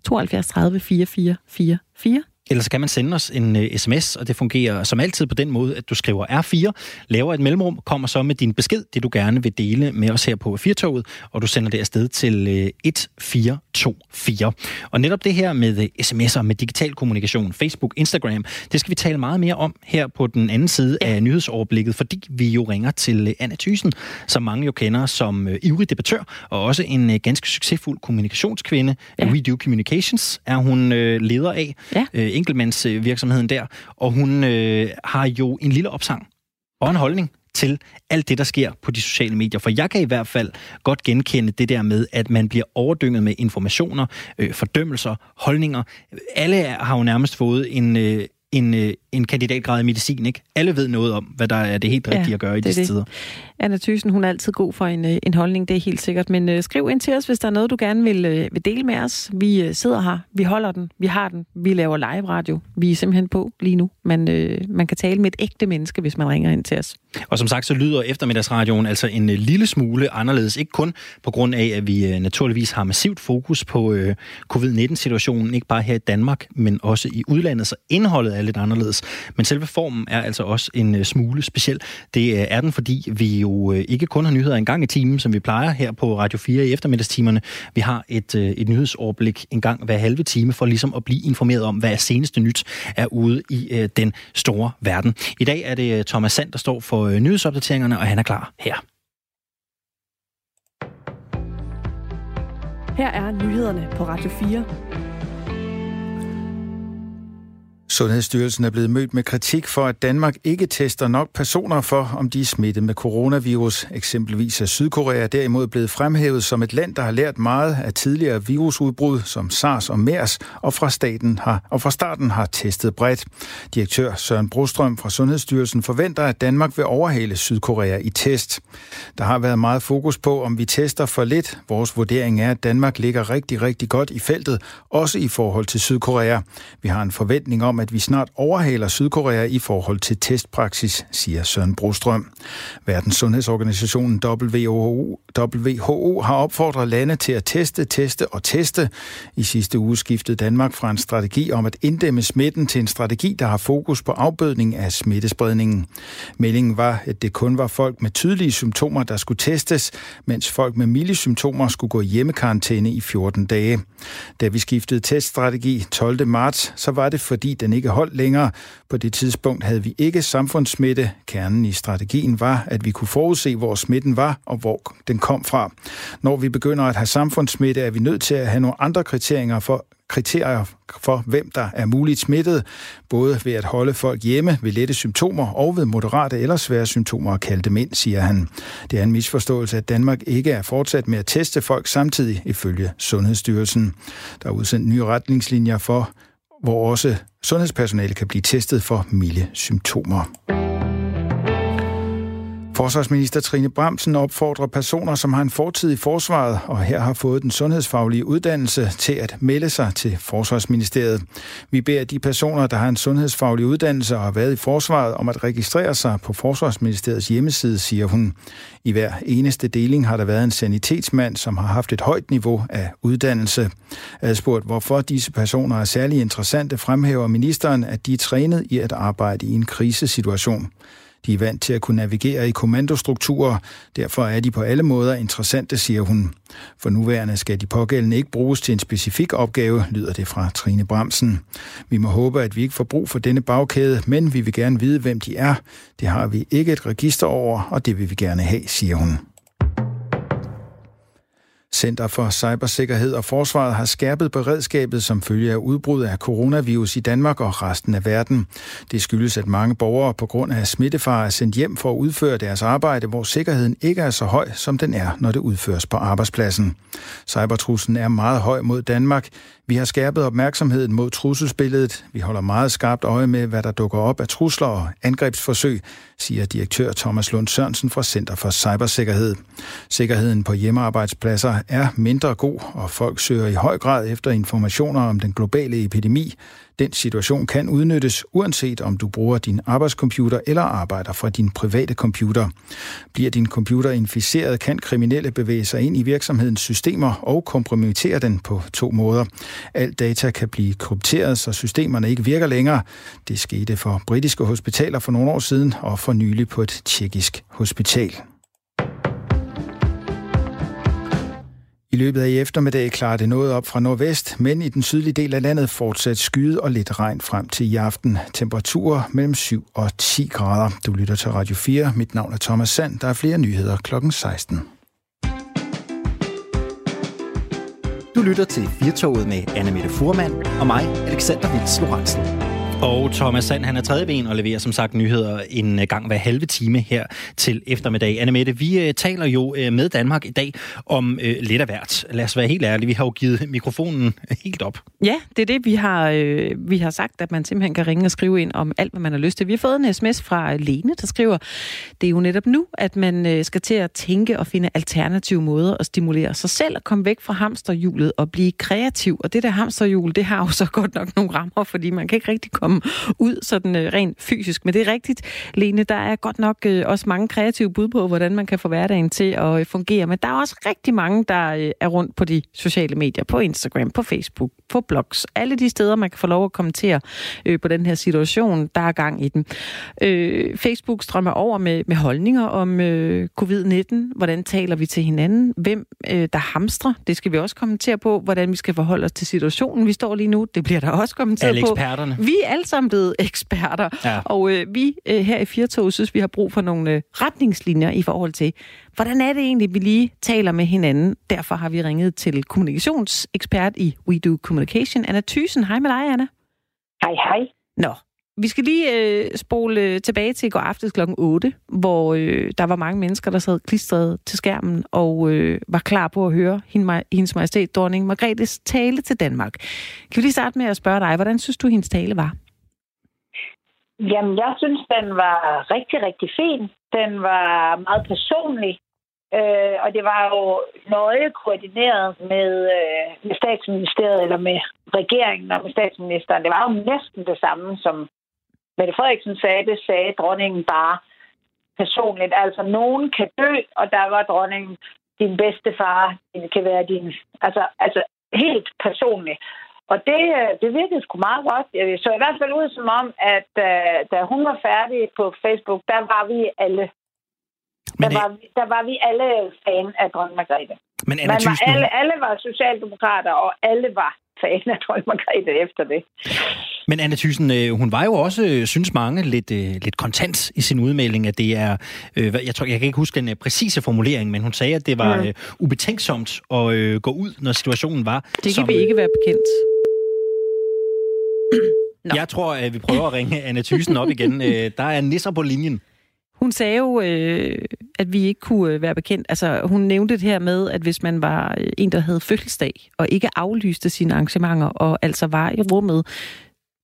Speaker 2: 72 30 44 44.
Speaker 1: Ellers kan man sende os en uh, sms, og det fungerer som altid på den måde, at du skriver R4, laver et mellemrum, kommer så med din besked, det du gerne vil dele med os her på Firtoget, og du sender det afsted til uh, 1424. Og netop det her med uh, sms'er, med digital kommunikation, Facebook, Instagram, det skal vi tale meget mere om her på den anden side af nyhedsoverblikket, fordi vi jo ringer til uh, Anna Thysen, som mange jo kender som uh, ivrig debattør, og også en uh, ganske succesfuld kommunikationskvinde.
Speaker 2: Ja.
Speaker 1: Ja. We Do Communications er hun uh, leder af
Speaker 2: Ja
Speaker 1: enkeltmandsvirksomheden der, og hun øh, har jo en lille opsang og en holdning til alt det, der sker på de sociale medier. For jeg kan i hvert fald godt genkende det der med, at man bliver overdynget med informationer, øh, fordømmelser, holdninger. Alle har jo nærmest fået en, øh, en, øh, en kandidatgrad i medicin, ikke? Alle ved noget om, hvad der er det helt
Speaker 2: Ja,
Speaker 1: rigtige at gøre i
Speaker 2: det
Speaker 1: disse
Speaker 2: det.
Speaker 1: tider.
Speaker 2: Anna Thysen, hun er altid god for en, øh, en holdning, det er helt sikkert. Men øh, skriv ind til os, hvis der er noget, du gerne vil, øh, vil dele med os. Vi øh, sidder her, vi holder den, vi har den, vi laver live radio. Vi er simpelthen på lige nu. Man, øh, man kan tale med et ægte menneske, hvis man ringer ind til os.
Speaker 1: Og som sagt, så lyder eftermiddagsradioen altså en øh, lille smule anderledes. Ikke kun på grund af, at vi øh, naturligvis har massivt fokus på øh, covid-19-situationen, ikke bare her i Danmark, men også i udlandet. Så indholdet af lidt anderledes. Men selve formen er altså også en øh, smule speciel. Det øh, er den, fordi vi jo øh, ikke kun har nyheder en gang i timen, som vi plejer her på Radio 4 i eftermiddagstimerne. Vi har et, et nyhedsoverblik en gang hver halve time for ligesom at blive informeret om, hvad er seneste nyt er ude i den store verden. I dag er det Thomas Sand, der står for nyhedsopdateringerne, og han er klar her.
Speaker 5: Her er nyhederne på Radio 4.
Speaker 6: Sundhedsstyrelsen er blevet mødt med kritik for, at Danmark ikke tester nok personer for, om de er smittet med coronavirus. Eksempelvis er Sydkorea derimod blevet fremhævet som et land, der har lært meget af tidligere virusudbrud som SARS og MERS, og fra, staten har, og fra starten har testet bredt. Direktør Søren Brostrøm fra Sundhedsstyrelsen forventer, at Danmark vil overhale Sydkorea i test. Der har været meget fokus på, om vi tester for lidt. Vores vurdering er, at Danmark ligger rigtig, rigtig godt i feltet, også i forhold til Sydkorea. Vi har en forventning om, at vi snart overhaler Sydkorea i forhold til testpraksis, siger Søren Brostrøm. Verdens Sundhedsorganisationen WHO, WHO har opfordret lande til at teste, teste og teste. I sidste uge skiftede Danmark fra en strategi om at inddæmme smitten til en strategi, der har fokus på afbødning af smittespredningen. Meldingen var, at det kun var folk med tydelige symptomer, der skulle testes, mens folk med milde symptomer skulle gå hjemmekarantæne i 14 dage. Da vi skiftede teststrategi 12. marts, så var det fordi den ikke holdt længere. På det tidspunkt havde vi ikke samfundssmitte. Kernen i strategien var, at vi kunne forudse, hvor smitten var og hvor den kom fra. Når vi begynder at have samfundssmitte, er vi nødt til at have nogle andre kriterier for, kriterier for, hvem der er muligt smittet, både ved at holde folk hjemme ved lette symptomer og ved moderate eller svære symptomer og kalde dem ind, siger han. Det er en misforståelse, at Danmark ikke er fortsat med at teste folk samtidig, ifølge Sundhedsstyrelsen. Der er udsendt nye retningslinjer for, hvor også sundhedspersonale kan blive testet for milde symptomer. Forsvarsminister Trine Bramsen opfordrer personer, som har en fortid i forsvaret og her har fået den sundhedsfaglige uddannelse, til at melde sig til Forsvarsministeriet. Vi beder de personer, der har en sundhedsfaglig uddannelse og har været i forsvaret, om at registrere sig på Forsvarsministeriets hjemmeside, siger hun. I hver eneste deling har der været en sanitetsmand, som har haft et højt niveau af uddannelse. Adspurgt, hvorfor disse personer er særlig interessante, fremhæver ministeren, at de er trænet i at arbejde i en krisesituation. De er vant til at kunne navigere i kommandostrukturer, derfor er de på alle måder interessante, siger hun. For nuværende skal de pågældende ikke bruges til en specifik opgave, lyder det fra Trine Bremsen. Vi må håbe, at vi ikke får brug for denne bagkæde, men vi vil gerne vide, hvem de er. Det har vi ikke et register over, og det vil vi gerne have, siger hun. Center for Cybersikkerhed og Forsvaret har skærpet beredskabet som følge af udbrud af coronavirus i Danmark og resten af verden. Det skyldes, at mange borgere på grund af smittefare er sendt hjem for at udføre deres arbejde, hvor sikkerheden ikke er så høj, som den er, når det udføres på arbejdspladsen. Cybertruslen er meget høj mod Danmark. Vi har skærpet opmærksomheden mod trusselsbilledet. Vi holder meget skarpt øje med, hvad der dukker op af trusler og angrebsforsøg, siger direktør Thomas Lund Sørensen fra Center for Cybersikkerhed. Sikkerheden på hjemmearbejdspladser er mindre god, og folk søger i høj grad efter informationer om den globale epidemi, den situation kan udnyttes, uanset om du bruger din arbejdscomputer eller arbejder fra din private computer. Bliver din computer inficeret, kan kriminelle bevæge sig ind i virksomhedens systemer og kompromittere den på to måder. Al data kan blive krypteret, så systemerne ikke virker længere. Det skete for britiske hospitaler for nogle år siden og for nylig på et tjekkisk hospital. I løbet af i eftermiddag klarer det noget op fra nordvest, men i den sydlige del af landet fortsat skyde og lidt regn frem til i aften. Temperaturer mellem 7 og 10 grader. Du lytter til Radio 4. Mit navn er Thomas Sand. Der er flere nyheder klokken 16.
Speaker 1: Du lytter til Firtoget med Anne Mette Furman og mig, Alexander Vils Lorentzen. Og Thomas Sand, han er tredje ben og leverer som sagt nyheder en øh, gang hver halve time her til eftermiddag. Anne Mette, vi øh, taler jo øh, med Danmark i dag om uh, lidt af hvert. Lad os være helt ærlige, vi har jo givet mikrofonen helt op.
Speaker 2: Ja, det er det, vi har, vi har sagt, at man simpelthen kan ringe og skrive ind om alt, hvad man har lyst til. Vi har fået en sms fra Lene, der skriver, det er jo netop nu, at man skal til at tænke og finde alternative måder at stimulere sig selv og komme væk fra hamsterhjulet og blive kreativ. Og det der hamsterhjul, det har jo så godt nok nogle rammer, fordi man kan ikke rigtig komme komme ud sådan øh, rent fysisk. Men det er rigtigt, Lene, der er godt nok øh, også mange kreative bud på, hvordan man kan få hverdagen til at øh, fungere. Men der er også rigtig mange, der øh, er rundt på de sociale medier, på Instagram, på Facebook, på blogs. Alle de steder, man kan få lov at kommentere øh, på den her situation, der er gang i den. Øh, Facebook strømmer over med, med holdninger om øh, covid-19. Hvordan taler vi til hinanden? Hvem øh, der hamstrer? Det skal vi også kommentere på. Hvordan vi skal forholde os til situationen, vi står lige nu. Det bliver der også kommenteret
Speaker 1: Alle
Speaker 2: på.
Speaker 1: eksperterne.
Speaker 2: Vi er alle sammen blevet eksperter.
Speaker 1: Ja.
Speaker 2: Og øh, vi øh, her i Firtog synes, vi har brug for nogle øh, retningslinjer i forhold til, hvordan er det egentlig, vi lige taler med hinanden. Derfor har vi ringet til kommunikationsekspert i We Do Communication, Anna Thysen. Hej med dig, Anna.
Speaker 7: Hej, hej.
Speaker 2: Nå, vi skal lige øh, spole tilbage til i går aftes kl. 8, hvor øh, der var mange mennesker, der sad klistret til skærmen og øh, var klar på at høre hende, hendes majestæt, dronning Margrethes tale til Danmark. Kan vi lige starte med at spørge dig, hvordan synes du, hendes tale var?
Speaker 7: Jamen, jeg synes, den var rigtig, rigtig fin. Den var meget personlig. Øh, og det var jo nøje koordineret med, øh, med statsministeriet, eller med regeringen og med statsministeren. Det var jo næsten det samme, som Mette Frederiksen sagde. Det sagde dronningen bare personligt. Altså, nogen kan dø, og der var dronningen din bedste far. Det kan være din... Altså, altså helt personligt. Og det, øh, det virkede sgu meget godt. Det så i hvert fald ud som om, at uh, da hun var færdig på Facebook, der var vi alle.
Speaker 1: Men,
Speaker 7: der, var, vi, der var vi alle fan af dronning Margrethe.
Speaker 1: men Anna
Speaker 7: Man var,
Speaker 1: Thyssen,
Speaker 7: alle, alle var socialdemokrater, og alle var fan af dronning Margrethe efter det.
Speaker 1: Men Anna Thyssen, øh, hun var jo også, synes mange, lidt, lidt kontant i sin udmelding, at det er, jeg tror, jeg kan ikke huske den præcise formulering, men hun sagde, at det var
Speaker 7: Mm.
Speaker 1: ubetænksomt at gå ud, når situationen var.
Speaker 2: Det kan
Speaker 1: som,
Speaker 2: vi ikke være bekendt. Nå.
Speaker 1: Jeg tror, at vi prøver at ringe Anna Thyssen op igen. Øh, der er nisser på linjen.
Speaker 2: Hun sagde jo, øh, at vi ikke kunne øh, være bekendt. Altså, hun nævnte det her med, at hvis man var øh, en, der havde fødselsdag, og ikke aflyste sine arrangementer, og altså var i rummet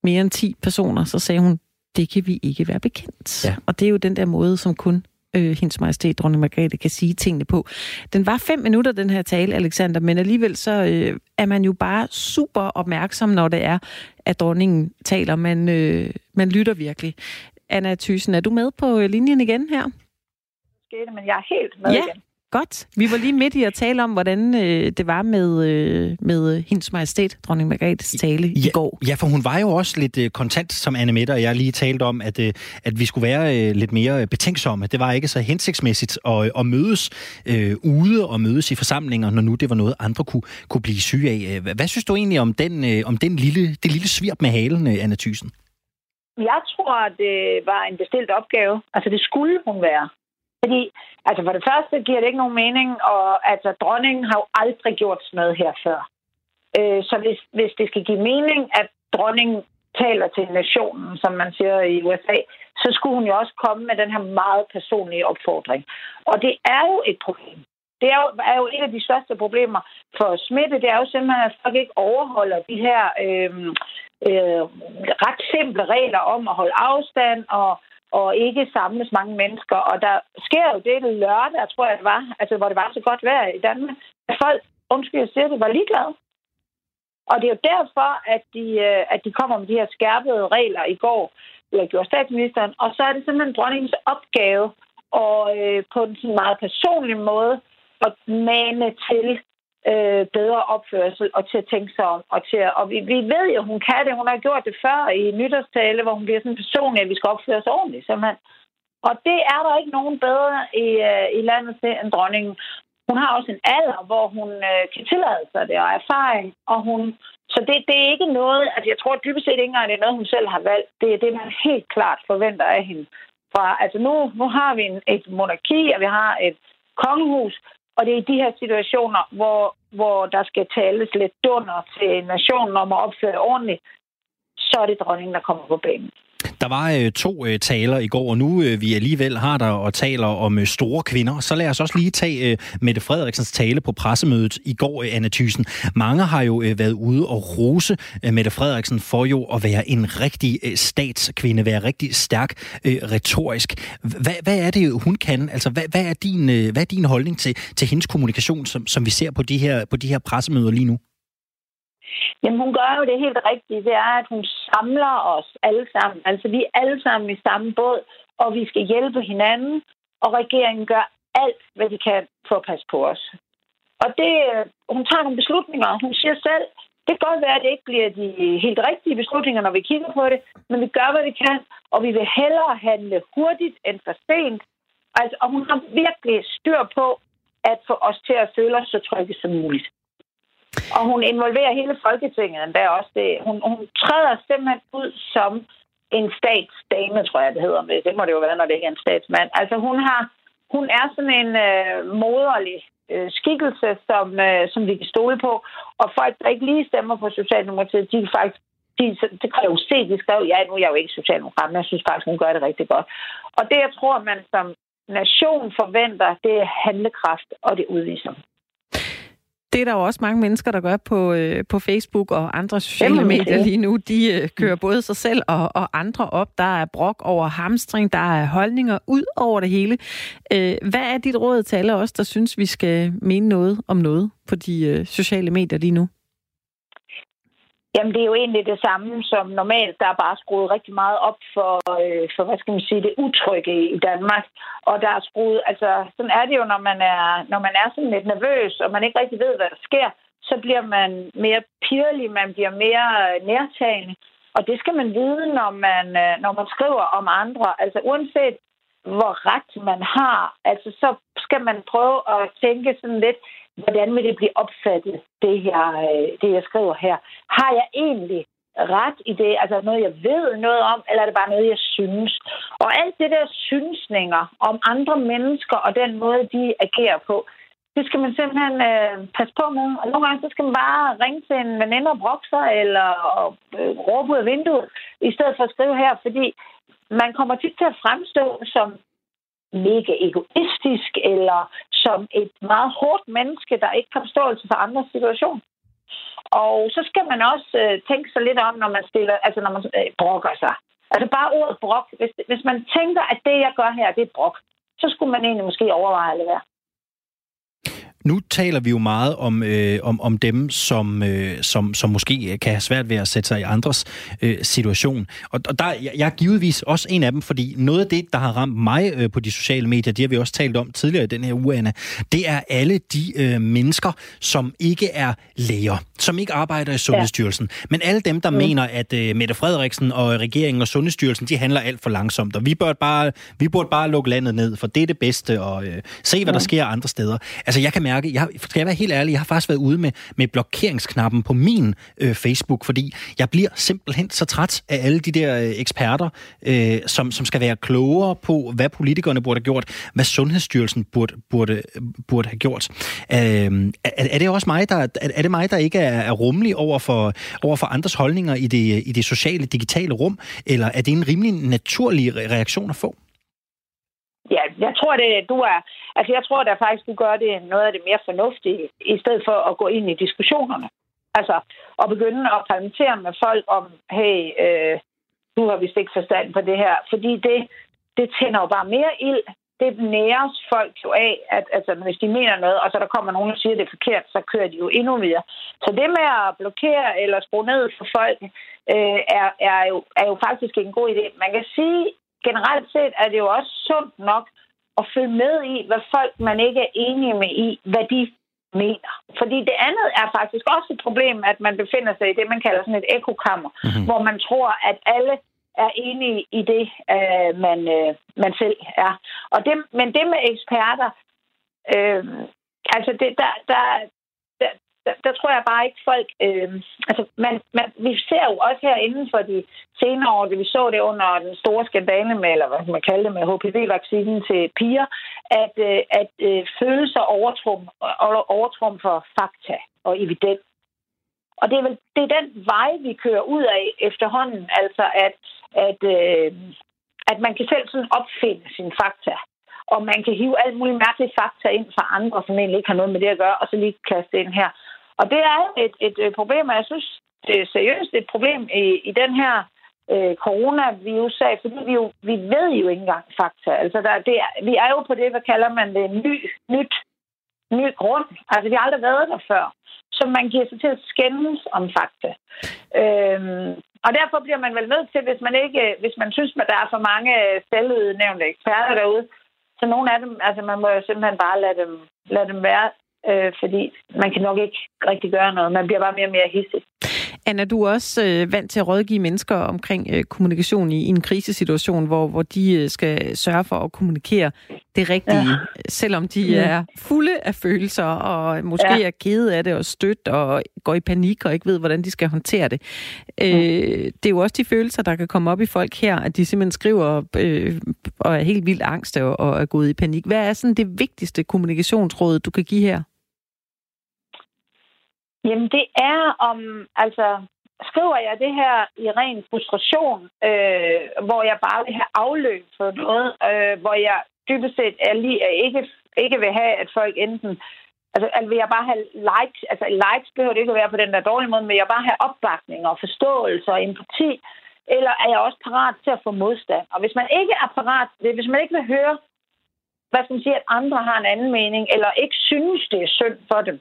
Speaker 2: mere end 10 personer, så sagde hun, det kan vi ikke være bekendt.
Speaker 1: Ja.
Speaker 2: Og det er jo den der måde, som kun øh, hendes majestæt, dronning Margrethe, kan sige tingene på. Den var fem minutter, den her tale, Alexander, men alligevel så øh, er man jo bare super opmærksom, når det er, at dronningen taler. Man, øh, man lytter virkelig. Anna Thyssen, er du med på øh, linjen igen her?
Speaker 7: Skete, men jeg er helt med
Speaker 2: Ja.
Speaker 7: igen.
Speaker 2: Godt. Vi var lige midt i at tale om, hvordan øh, det var med, øh, med hendes majestæt, dronning Margrethes tale i
Speaker 1: ja,
Speaker 2: går.
Speaker 1: Ja, for hun var jo også lidt øh, kontant, som Anne Mette og jeg lige talte om, at, øh, at vi skulle være øh, lidt mere betænksomme. Det var ikke så hensigtsmæssigt at, at mødes øh, ude og mødes i forsamlinger, når nu det var noget, andre kunne, kunne blive syge af. Øh, Hvad, hvad synes du egentlig om den, øh, om den lille, det lille svirp med halen, øh, Anna Thyssen?
Speaker 7: Jeg tror, det var en bestilt opgave. Altså, det skulle hun være. Fordi, altså for det første giver det ikke nogen mening, og altså dronningen har jo aldrig gjort sådan noget her før. Øh, så hvis, hvis det skal give mening, at dronningen taler til nationen, som man siger i USA, så skulle hun jo også komme med den her meget personlige opfordring. Og det er jo et problem. Det er jo, er jo et af de største problemer for smitte. Det er jo simpelthen, at folk ikke overholder de her øh, øh, ret simple regler om at holde afstand og og ikke samles mange mennesker. Og der sker jo det lørdag, tror jeg det var, altså hvor det var så godt vejr i Danmark, at folk, undskyld jeg siger det, var ligeglade. Og det er jo derfor, at de, øh, at de kommer med de her skærpede regler i går, eller gjorde statsministeren, og så er det simpelthen dronningens opgave og øh, på en sådan meget personlig måde at mane til øh, bedre opførsel og til at tænke sig om. Og, til, at- og vi, vi ved jo, hun kan det. Hun har gjort det før i nytårstale, hvor hun bliver sådan person at vi skal opføre os ordentligt, simpelthen. Og det er der ikke nogen bedre i, øh, i landet til end dronningen. Hun har også en alder, hvor hun øh, kan tillade sig det, og erfaring. Og hun, så det, det er ikke noget, altså jeg tror dybest set ikke engang, det er noget, hun selv har valgt. Det er det, man helt klart forventer af hende. Fra, altså nu, nu har vi en, et monarki, og vi har et kongehus, og det er i de her situationer, hvor, hvor der skal tales lidt dunder til nationen om at opføre ordentligt, så er det dronningen, der kommer på banen.
Speaker 1: Der var øh, to øh, taler i går, og nu øh, vi alligevel har der og taler om øh, store kvinder, så lad os også lige tage øh, Mette Frederiksens tale på pressemødet i går, øh, Anna Thyssen. Mange har jo øh, været ude og rose øh, Mette Frederiksen for jo at være en rigtig øh, statskvinde, være rigtig stærk øh, retorisk. Hvad, hvad er det, hun kan? Altså, hvad, hvad, er, din, øh, hvad er din holdning til, til hendes kommunikation, som, som vi ser på de her, på de her pressemøder lige nu?
Speaker 7: Jamen, hun gør jo det helt rigtige. Det er, at hun samler os alle sammen. Altså, vi er alle sammen i samme båd, og vi skal hjælpe hinanden, og regeringen gør alt, hvad de kan for at passe på os. Og det, øh, hun tager nogle beslutninger. Hun siger selv, det kan godt være, at det ikke bliver de helt rigtige beslutninger, når vi kigger på det, men vi gør, hvad vi kan, og vi vil hellere handle hurtigt end for sent. Altså, og hun har virkelig styr på at få os til at føle os så trygge som muligt. Og hun involverer hele Folketinget endda også. Det. Hun, hun træder simpelthen ud som en statsdame, tror jeg, det hedder. Det må det jo være, når det ikke er en statsmand. Altså, hun, har, hun er sådan en øh, moderlig øh, skikkelse, som, øh, som vi kan stole på. Og folk, der ikke lige stemmer på Socialdemokratiet, de kan faktisk de, det kan jeg jo se, de skrev, ja, nu er jeg jo ikke socialdemokrat, men jeg synes faktisk, hun gør det rigtig godt. Og det, jeg tror, man som nation forventer, det er handlekraft, og det udviser.
Speaker 2: Det er der jo også mange mennesker, der gør på, øh, på Facebook og andre sociale medier lige nu. De øh, kører både sig selv og, og andre op. Der er brok over hamstring, der er holdninger ud over det hele. Øh, hvad er dit råd til alle os, der synes, vi skal mene noget om noget på de øh, sociale medier lige nu?
Speaker 7: Jamen, det er jo egentlig det samme som normalt. Der er bare skruet rigtig meget op for, øh, for hvad skal man sige, det utrygge i Danmark. Og der er skruet, altså, sådan er det jo, når man er, når man er sådan lidt nervøs, og man ikke rigtig ved, hvad der sker, så bliver man mere pirlig, man bliver mere øh, nærtagende. Og det skal man vide, når man, øh, når man skriver om andre. Altså, uanset hvor ret man har, altså, så skal man prøve at tænke sådan lidt, hvordan vil det blive opfattet, det, her, øh, det jeg skriver her? Har jeg egentlig ret i det? Altså noget, jeg ved noget om, eller er det bare noget, jeg synes? Og alt det der synsninger om andre mennesker og den måde, de agerer på, det skal man simpelthen øh, passe på med. Og nogle gange så skal man bare ringe til en veninde og brokke sig, eller øh, råbe ud af vinduet, i stedet for at skrive her, fordi man kommer tit til at fremstå som mega egoistisk, eller som et meget hårdt menneske, der ikke har forståelse for andres situation. Og så skal man også øh, tænke sig lidt om, når man stiller, altså når man øh, brokker sig. Altså bare ordet brok. Hvis, hvis man tænker, at det, jeg gør her, det er brok, så skulle man egentlig måske overveje at være.
Speaker 1: Nu taler vi jo meget om, øh, om, om dem, som, øh, som, som måske kan have svært ved at sætte sig i andres øh, situation. Og, og der, jeg, jeg er givetvis også en af dem, fordi noget af det, der har ramt mig øh, på de sociale medier, det har vi også talt om tidligere i den her uge, Anna, det er alle de øh, mennesker, som ikke er læger, som ikke arbejder i Sundhedsstyrelsen, ja. men alle dem, der mm. mener, at øh, Mette Frederiksen og regeringen og Sundhedsstyrelsen, de handler alt for langsomt, og vi burde bare, vi burde bare lukke landet ned, for det er det bedste, og øh, se, hvad ja. der sker andre steder. Altså, jeg kan mærke, jeg, skal jeg være helt ærlig, jeg har faktisk været ude med, med blokeringsknappen på min øh, Facebook, fordi jeg bliver simpelthen så træt af alle de der øh, eksperter, øh, som, som skal være klogere på, hvad politikerne burde have gjort, hvad Sundhedsstyrelsen burde, burde, burde have gjort. Øh, er, er det også mig, der, er, er det mig, der ikke er, er rummelig over for, over for andres holdninger i det, i det sociale, digitale rum, eller er det en rimelig naturlig reaktion at få?
Speaker 7: Ja, jeg tror, det, du er... Altså, jeg tror, der faktisk, du gør det noget af det mere fornuftige, i stedet for at gå ind i diskussionerne. Altså, at begynde at parlamentere med folk om, hey, øh, du har vist ikke forstand på det her. Fordi det, det tænder jo bare mere ild. Det næres folk jo af, at altså, hvis de mener noget, og så der kommer nogen og siger, at det er forkert, så kører de jo endnu mere. Så det med at blokere eller skrue ned for folk, øh, er, er, jo, er jo faktisk en god idé. Man kan sige, generelt set er det jo også sundt nok at følge med i, hvad folk, man ikke er enige med i, hvad de mener. Fordi det andet er faktisk også et problem, at man befinder sig i det, man kalder sådan et ekokammer, mm-hmm. hvor man tror, at alle er enige i det, øh, man, øh, man selv er. Og det, men det med eksperter, øh, altså det, der, der, der, der tror jeg bare ikke folk... Øh, altså, man, man, vi ser jo også her inden for de senere år, det vi så det under den store skandale med, eller hvad man kalder det, med HPV-vaccinen til piger, at, øh, at øh, følelser overtrum, overtrum for fakta og evidens. Og det er vel det er den vej, vi kører ud af efterhånden, altså at, at, øh, at man kan selv sådan opfinde sine fakta og man kan hive alt muligt mærkeligt fakta ind fra andre, som egentlig ikke har noget med det at gøre, og så lige kaste det ind her. Og det er et, et, problem, og jeg synes, det er seriøst et problem i, i den her øh, coronavirus-sag, fordi vi, jo, vi ved jo ikke engang fakta. Altså, der, det er, vi er jo på det, hvad kalder man det, ny, nyt ny grund. Altså, vi har aldrig været der før. Så man giver sig til at skændes om fakta. Øhm, og derfor bliver man vel nødt til, hvis man ikke, øh, hvis man synes, at der er for mange øh, selvudnævnte eksperter derude, så nogle af dem, altså man må jo simpelthen bare lade dem, lade dem være, øh, fordi man kan nok ikke rigtig gøre noget. Man bliver bare mere og mere hissig.
Speaker 2: Anna, du er også øh, vant til at rådgive mennesker omkring øh, kommunikation i, i en krisesituation, hvor, hvor de øh, skal sørge for at kommunikere det rigtige, ja. selvom de ja. er fulde af følelser og måske ja. er kede af det og stødt og går i panik og ikke ved, hvordan de skal håndtere det. Øh, det er jo også de følelser, der kan komme op i folk her, at de simpelthen skriver øh, og er helt vildt angst og, og er gået i panik. Hvad er sådan det vigtigste kommunikationsråd, du kan give her?
Speaker 7: Jamen, det er om, altså, skriver jeg det her i ren frustration, øh, hvor jeg bare vil have afløb for noget, øh, hvor jeg dybest set er lige, ikke, ikke vil have, at folk enten... Altså, altså, vil jeg bare have likes, altså likes behøver det ikke at være på den der dårlige måde, men jeg bare have opbakning og forståelse og empati, eller er jeg også parat til at få modstand? Og hvis man ikke er parat til det, hvis man ikke vil høre, hvad skal man sige, at andre har en anden mening, eller ikke synes, det er synd for dem,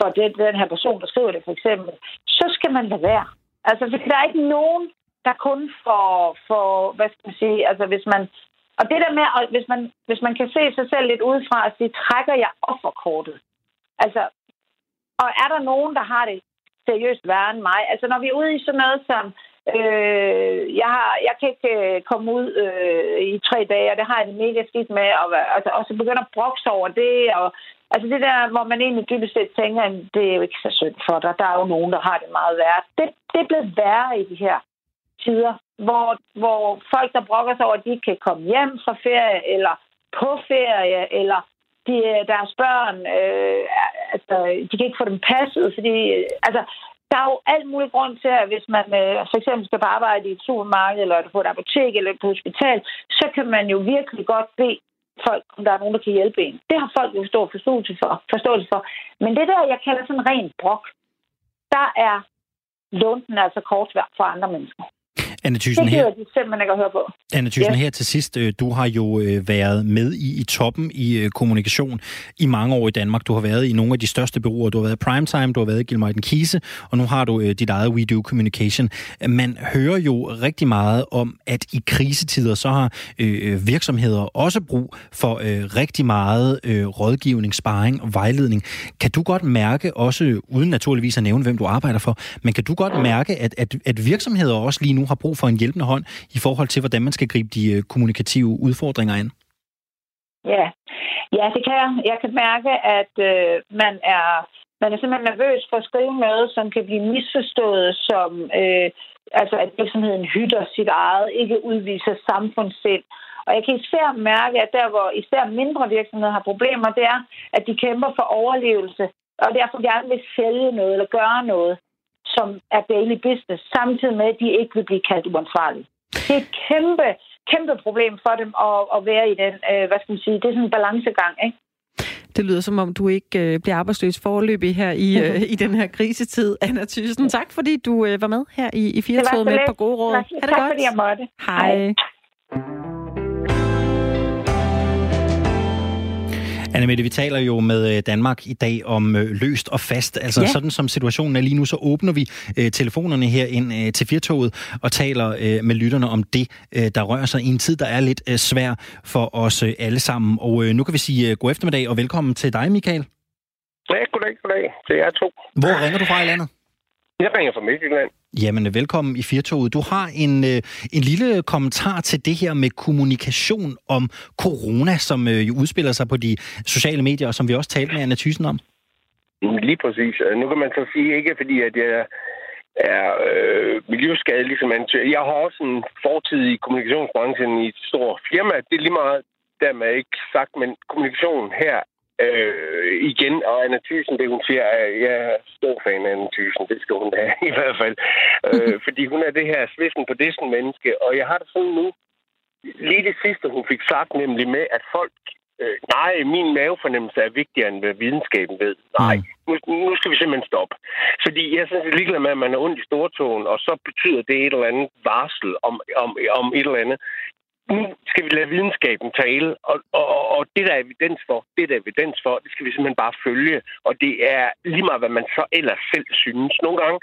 Speaker 7: for det, den her person, der skriver det for eksempel, så skal man lade være. Altså, fordi der er ikke nogen, der kun får, for hvad skal man sige, altså hvis man, og det der med, at hvis man, hvis man kan se sig selv lidt udefra og sige, trækker jeg offerkortet? Altså, og er der nogen, der har det seriøst værre end mig? Altså, når vi er ude i sådan noget som, øh, jeg, har, jeg kan ikke øh, komme ud øh, i tre dage, og det har jeg det mega skidt med, og, altså, og så begynder at brokse over det, og Altså det der, hvor man egentlig dybest set tænker, at det er jo ikke så synd for dig. Der er jo nogen, der har det meget værre. Det, det er blevet værre i de her tider, hvor, hvor folk, der brokker sig over, at de ikke kan komme hjem fra ferie, eller på ferie, eller de, øh, deres børn, øh, altså, de kan ikke få dem passet, fordi øh, altså, der er jo alt muligt grund til, at hvis man øh, for eksempel skal på arbejde i et supermarked, eller på et apotek, eller på et hospital, så kan man jo virkelig godt bede folk, om der er nogen, der kan hjælpe en. Det har folk jo stor forståelse for. Forståelse for. Men det der, jeg kalder sådan rent brok, der er lunden altså kort for andre mennesker.
Speaker 1: Anne Thyssen,
Speaker 7: det her, de simpelthen ikke at høre på.
Speaker 1: Anne Thyssen, ja. her til sidst, øh, du har jo øh, været med i, i toppen i øh, kommunikation i mange år i Danmark. Du har været i nogle af de største bureauer. Du har været i Primetime, du har været i Gilmartin Kise, og nu har du dit eget We Do Communication. Man hører jo rigtig meget om, at i krisetider, så har øh, virksomheder også brug for øh, rigtig meget øh, rådgivning, sparring og vejledning. Kan du godt mærke, også uden naturligvis at nævne, hvem du arbejder for, men kan du godt mærke, at, at, at virksomheder også lige nu har brug for en hjælpende hånd i forhold til, hvordan man skal gribe de øh, kommunikative udfordringer ind?
Speaker 7: Ja, ja det kan jeg. Jeg kan mærke, at øh, man er man er simpelthen nervøs for at skrive noget, som kan blive misforstået som, øh, altså at virksomheden hytter sit eget, ikke udviser samfundssind. Og jeg kan især mærke, at der, hvor især mindre virksomheder har problemer, det er, at de kæmper for overlevelse, og derfor gerne vil sælge noget eller gøre noget som er daily business, samtidig med, at de ikke vil blive kaldt uansvarlige. Det er et kæmpe, kæmpe problem for dem at, at være i den, øh, hvad skal man sige, det er sådan en balancegang, ikke?
Speaker 2: Det lyder som om, du ikke øh, bliver arbejdsløs forløbig her i, øh, i den her krisetid, Anna Thyssen. Tak fordi du øh, var med her i, i Firtoget med et par gode råd.
Speaker 7: Tak,
Speaker 2: det
Speaker 7: tak godt. fordi jeg måtte.
Speaker 2: Hej. Hej.
Speaker 1: Anna Mette, vi taler jo med øh, Danmark i dag om øh, løst og fast. Altså ja. sådan som situationen er lige nu, så åbner vi øh, telefonerne her ind øh, til Firtoget og taler øh, med lytterne om det, øh, der rører sig i en tid, der er lidt øh, svær for os øh, alle sammen. Og øh, nu kan vi sige øh, god eftermiddag og velkommen til dig, Michael.
Speaker 8: Ja, goddag, goddag. Det er to.
Speaker 1: Hvor ringer du fra i landet?
Speaker 8: Jeg ringer fra Midtjylland.
Speaker 1: Jamen, velkommen i Firtoget. Du har en, øh, en lille kommentar til det her med kommunikation om corona, som øh, jo udspiller sig på de sociale medier, og som vi også talte med Anna Thyssen om.
Speaker 8: Lige præcis. Nu kan man så sige, ikke fordi at jeg er øh, miljøskadelig, som man Jeg har også en fortid i kommunikationsbranchen i et stort firma. Det er lige meget dermed ikke sagt, men kommunikation her Øh, igen, og Anna Thyssen, det hun siger, er, jeg er stor fan af Anna Thyssen, det skal hun have i hvert fald. Øh, fordi hun er det her svissen på dissen menneske, og jeg har det sådan nu, lige det sidste, hun fik sagt, nemlig med, at folk øh, nej, min mavefornemmelse er vigtigere end hvad videnskaben ved. Nej, mm. nu, nu skal vi simpelthen stoppe. Fordi jeg synes, det er ligeglad med, at man er ondt i stortåen, og så betyder det et eller andet varsel om, om, om et eller andet nu skal vi lade videnskaben tale, og, og, og det, der er evidens for, det, der er evidens for, det skal vi simpelthen bare følge. Og det er lige meget, hvad man så ellers selv synes. Nogle gange,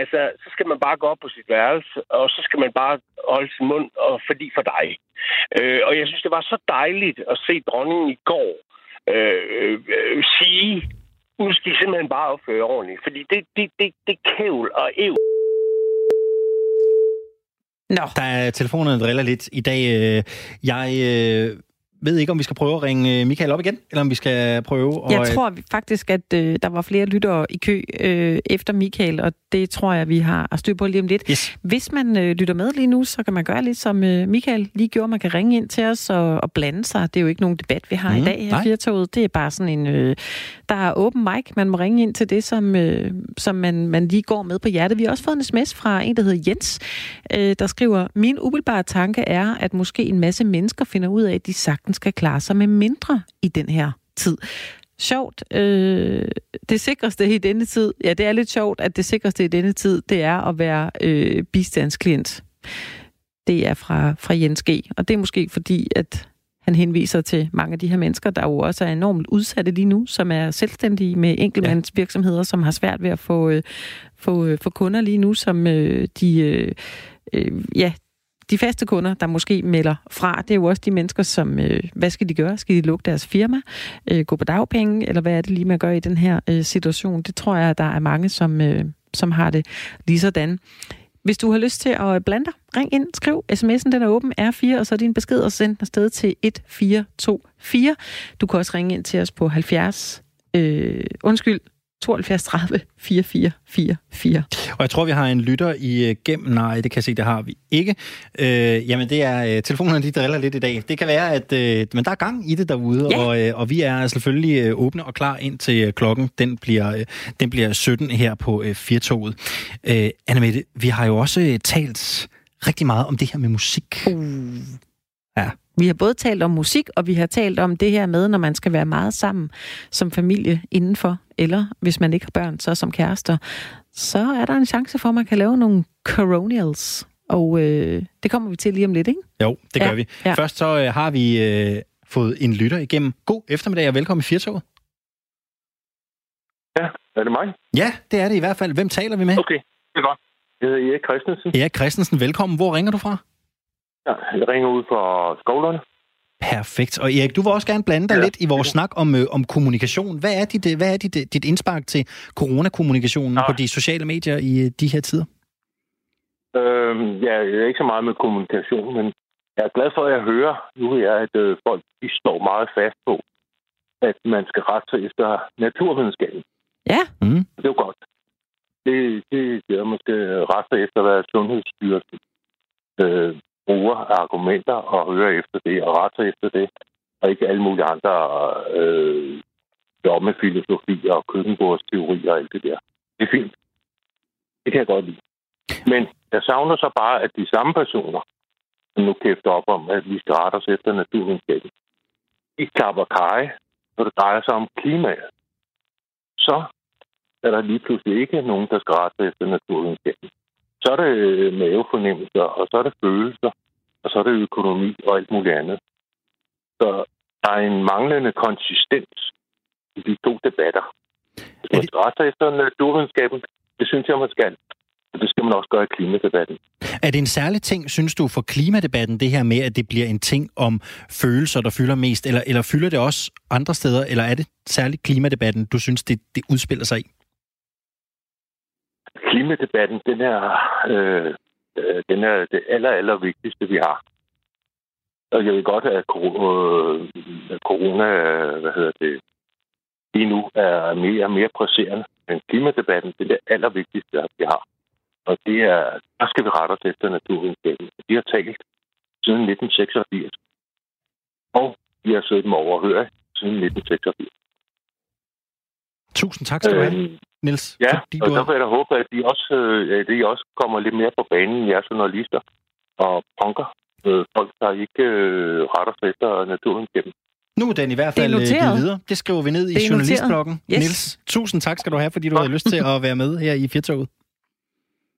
Speaker 8: altså, så skal man bare gå op på sit værelse, og så skal man bare holde sin mund, og fordi for dig. Øh, og jeg synes, det var så dejligt at se dronningen i går øh, øh, sige, nu skal I simpelthen bare opføre ordentligt. Fordi det, det, det, det kævl og ev
Speaker 2: Nå.
Speaker 1: Der er telefonerne driller lidt i dag. Øh, jeg øh, ved ikke, om vi skal prøve at ringe øh, Michael op igen, eller om vi skal prøve at...
Speaker 2: Jeg tror faktisk, at øh, der var flere lyttere i kø øh, efter Michael, og det tror jeg, vi har styr på lige om lidt.
Speaker 1: Yes.
Speaker 2: Hvis man øh, lytter med lige nu, så kan man gøre lidt som øh, Michael lige gjorde. Man kan ringe ind til os og, og blande sig. Det er jo ikke nogen debat, vi har mm, i dag her i Firtoget. Det er bare sådan en... Øh, der er åben mic. Man må ringe ind til det, som, øh, som man, man lige går med på hjertet. Vi har også fået en sms fra en, der hedder Jens, øh, der skriver, Min umiddelbare tanke er, at måske en masse mennesker finder ud af, at de sagtens skal klare sig med mindre i den her tid sjovt. Øh, det sikreste i denne tid, ja, det er lidt sjovt, at det sikreste i denne tid, det er at være øh, bistandsklient. Det er fra, fra Jens G. Og det er måske fordi, at han henviser til mange af de her mennesker, der jo også er enormt udsatte lige nu, som er selvstændige med enkeltmandsvirksomheder, som har svært ved at få, øh, få, øh, få kunder lige nu, som øh, de, øh, øh, ja, de faste kunder, der måske melder fra, det er jo også de mennesker, som, øh, hvad skal de gøre? Skal de lukke deres firma? Øh, gå på dagpenge? Eller hvad er det lige, man gør i den her øh, situation? Det tror jeg, at der er mange, som, øh, som har det lige sådan. Hvis du har lyst til at blande dig, ring ind, skriv. SMS'en den er åben, R4, og så er din besked og send den afsted til 1424. Du kan også ringe ind til os på 70, øh, undskyld, 72 30 44 44.
Speaker 1: Og jeg tror, vi har en lytter i gennem. Nej, det kan jeg se, det har vi ikke. Øh, jamen, det er øh, telefonerne, de driller lidt i dag. Det kan være, at øh, men der er gang i det derude,
Speaker 2: Ja.
Speaker 1: og, øh, og vi er selvfølgelig øh, åbne og klar ind til øh, klokken. Den bliver, øh, den bliver 17 her på øh, Firtoget. Øh, Annemette, vi har jo også øh, talt rigtig meget om det her med musik.
Speaker 2: Uh.
Speaker 1: Ja.
Speaker 2: Vi har både talt om musik, og vi har talt om det her med, når man skal være meget sammen som familie indenfor, eller hvis man ikke har børn, så som kærester, så er der en chance for, at man kan lave nogle coronials. Og øh, det kommer vi til lige om lidt, ikke?
Speaker 1: Jo, det gør
Speaker 2: Ja,
Speaker 1: vi.
Speaker 2: ja.
Speaker 1: Først så øh, har vi øh, fået en lytter igennem. God eftermiddag og velkommen i Firtoget.
Speaker 8: Ja, er det mig?
Speaker 1: Ja, det er det i hvert fald. Hvem taler vi med?
Speaker 8: Okay, det er godt. Jeg hedder Erik Christensen.
Speaker 1: Erik Christensen, velkommen. Hvor ringer du fra?
Speaker 8: Ja, jeg ringer ud fra skovlerne.
Speaker 1: Perfekt. Og Erik, du vil også gerne blande dig ja.
Speaker 8: Ja.
Speaker 1: lidt i vores snak om, øh, om kommunikation. Hvad er, dit, øh, hvad er dit, øh, dit indspark til coronakommunikationen
Speaker 8: Nej.
Speaker 1: på de sociale medier i øh, de her tider?
Speaker 8: Øhm, ja, jeg er ikke så meget med kommunikation, men jeg er glad for, at jeg hører nu, er, at øh, folk de står meget fast på, at man skal rette sig efter naturvidenskaben.
Speaker 2: Ja.
Speaker 1: Mm.
Speaker 8: Det er jo godt. Det, det, det er, skal rette sig efter, hvad Sundhedsstyrelsen øh, bruger argumenter og høre efter det og rette efter det, og ikke alle mulige andre øh, dommefilosofier og køkkenbordsteorier og alt det der. Det er fint. Det kan jeg godt lide. Men jeg savner så bare, at de samme personer, som nu kæfter op om, at vi skal rette os efter naturvidenskaben, de klapper kaj, når det drejer sig om klimaet. Så er der lige pludselig ikke nogen, der skal rette sig efter naturvidenskaben. Så er det øh, mavefornemmelser, og så er det følelser, og så er det økonomi og alt muligt andet. Så der er en manglende konsistens i de to debatter. Hvis man skal rette efter naturvidenskaben, det synes jeg, man skal. Og det skal man også gøre i klimadebatten.
Speaker 1: Er det en særlig ting, synes du, for klimadebatten, det her med, at det bliver en ting om følelser, der fylder mest, eller, eller fylder det også andre steder, eller er det særligt klimadebatten, du synes, det, det udspiller sig i?
Speaker 8: Klimadebatten, den er, øh, øh, den er det aller, aller vigtigste, vi har. Og jeg ved godt, at øh, corona, øh, hvad hedder det, lige nu er mere og mere presserende. Men klimadebatten, det er det allervigtigste, vi har. Og det er, der skal vi rette os efter naturvidenskaben. De har talt siden 1986. Og vi har siddet dem overhøre siden 1986.
Speaker 1: Tusind tak skal du have,
Speaker 8: Øhm,
Speaker 1: Niels.
Speaker 8: Ja,
Speaker 1: fordi
Speaker 8: og
Speaker 1: du har...
Speaker 8: vil jeg da håbe, at de også, øh, at de også kommer lidt mere på banen, jeres journalister og punker. Øh, folk, der ikke øh, retter sig efter naturvidenskaben.
Speaker 1: Nu er den i hvert
Speaker 2: er
Speaker 1: fald øh, givet videre. Det skriver vi ned i journalistbloggen.
Speaker 2: Yes.
Speaker 1: Niels, tusind tak skal du have, fordi du havde lyst til at være med her i Firtoget.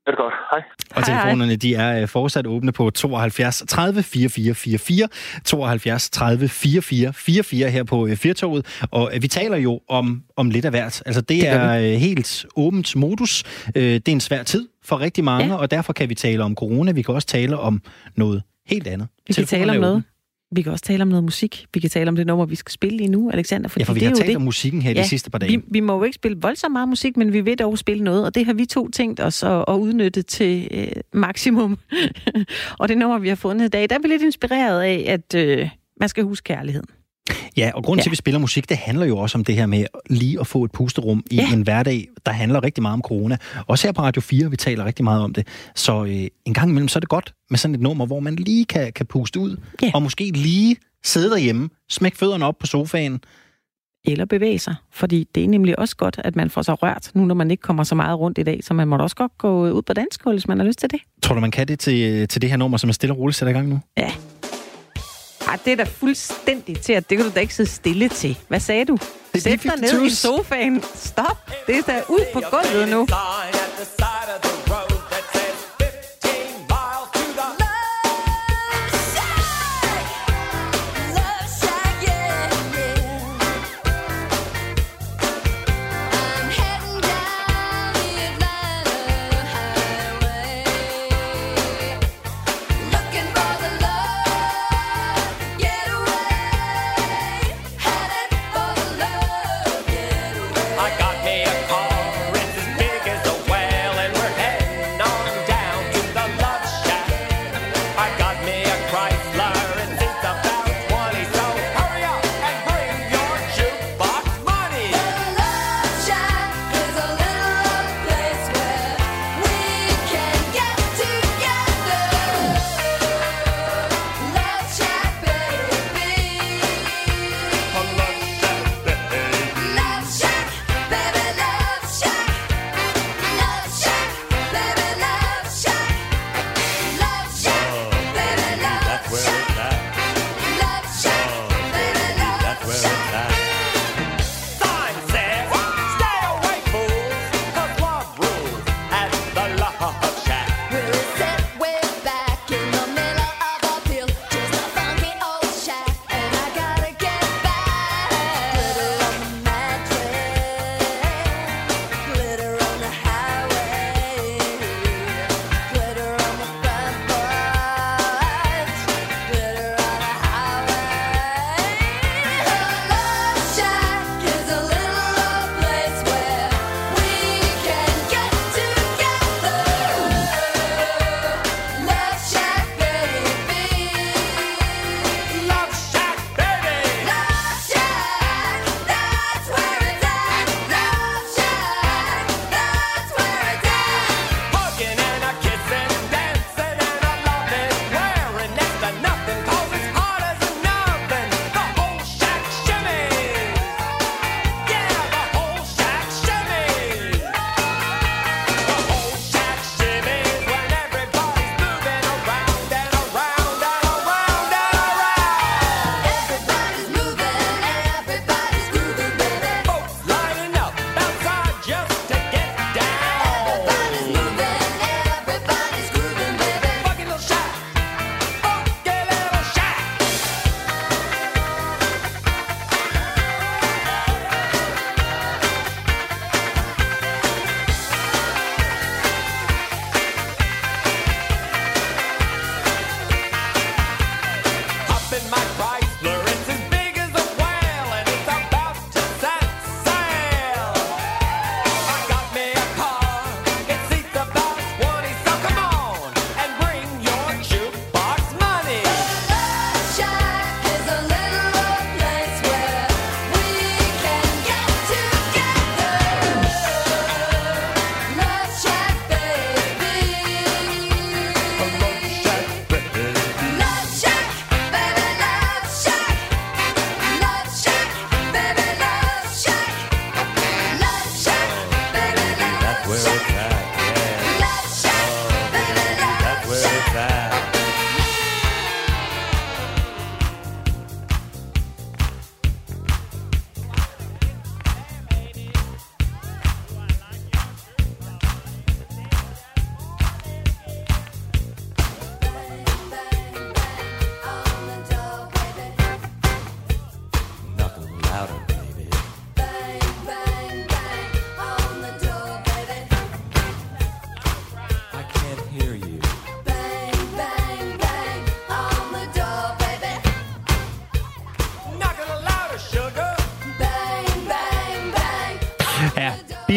Speaker 3: Er det godt? Hej.
Speaker 1: Og telefonerne, de er øh, fortsat åbne på 72 30 44 44, 72 30 44 44 her på øh, Firtoget. Og øh, vi taler jo om, om lidt af hvert. Altså, det,
Speaker 2: Det
Speaker 1: er helt åbent modus. Det er en svær tid for rigtig mange,
Speaker 2: Ja.
Speaker 1: og derfor kan vi tale om corona. Vi kan også tale om noget helt andet.
Speaker 2: Vi kan tale om
Speaker 1: er
Speaker 2: noget. Vi kan også tale om noget musik. Vi kan tale om det nummer, vi skal spille lige nu, Alexander. Fordi
Speaker 1: Ja, for vi
Speaker 2: det
Speaker 1: har talt
Speaker 2: det.
Speaker 1: om musikken her de sidste par dage.
Speaker 2: Vi, vi må jo ikke spille voldsomt meget musik, men vi vil dog spille noget, og det har vi to tænkt os at, at udnytte til øh, maksimum. og det nummer, vi har fundet i dag, der er vi lidt inspireret af, at øh, man skal huske kærligheden.
Speaker 1: Ja, og grunden
Speaker 2: Ja.
Speaker 1: til, at vi spiller musik, det handler jo også om det her med lige at få et pusterum i
Speaker 2: Ja.
Speaker 1: en hverdag, der handler rigtig meget om corona. Også her på Radio 4, vi taler rigtig meget om det. Så øh, en gang imellem, så er det godt med sådan et nummer, hvor man lige kan, kan puste ud,
Speaker 2: Ja.
Speaker 1: og måske lige sidde derhjemme, smæk fødderne op på sofaen.
Speaker 2: Eller bevæge sig, fordi det er nemlig også godt, at man får sig rørt, nu når man ikke kommer så meget rundt i dag, så man må da også godt gå ud på danskål, hvis man har lyst til det.
Speaker 1: Tror du, man kan det til, til det her nummer, som er stille og roligt sætter i gang nu?
Speaker 2: Ja. Ej, det er da fuldstændig til, at det kan du da ikke sidde stille til. Hvad sagde du?
Speaker 1: er
Speaker 2: Sæt dig ned i
Speaker 1: B-52's.
Speaker 2: sofaen. Stop. Det er da ud på gulvet nu.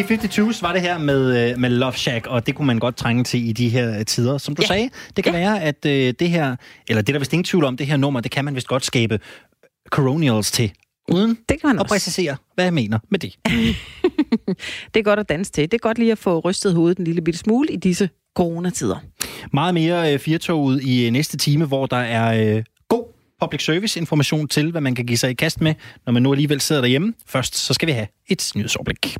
Speaker 1: B-52's var det her med, øh, med Love Shack, og det kunne man godt trænge til i de her tider. Som du
Speaker 2: Ja.
Speaker 1: sagde, det kan
Speaker 2: Ja.
Speaker 1: være, at øh, det her, eller det er der vist ingen tvivl om, det her nummer, det kan man vist godt skabe coronials til, uden
Speaker 2: Det kan man
Speaker 1: at
Speaker 2: også.
Speaker 1: præcisere, hvad jeg mener med det.
Speaker 2: Det er godt at danse til. Det er godt lige at få rystet hovedet en lille bitte smule i disse coronatider.
Speaker 1: Meget mere øh, firtoget i øh, næste time, hvor der er øh, god public service information til, hvad man kan give sig i kast med, når man nu alligevel sidder derhjemme. Først så skal vi have et nyhedsoverblik.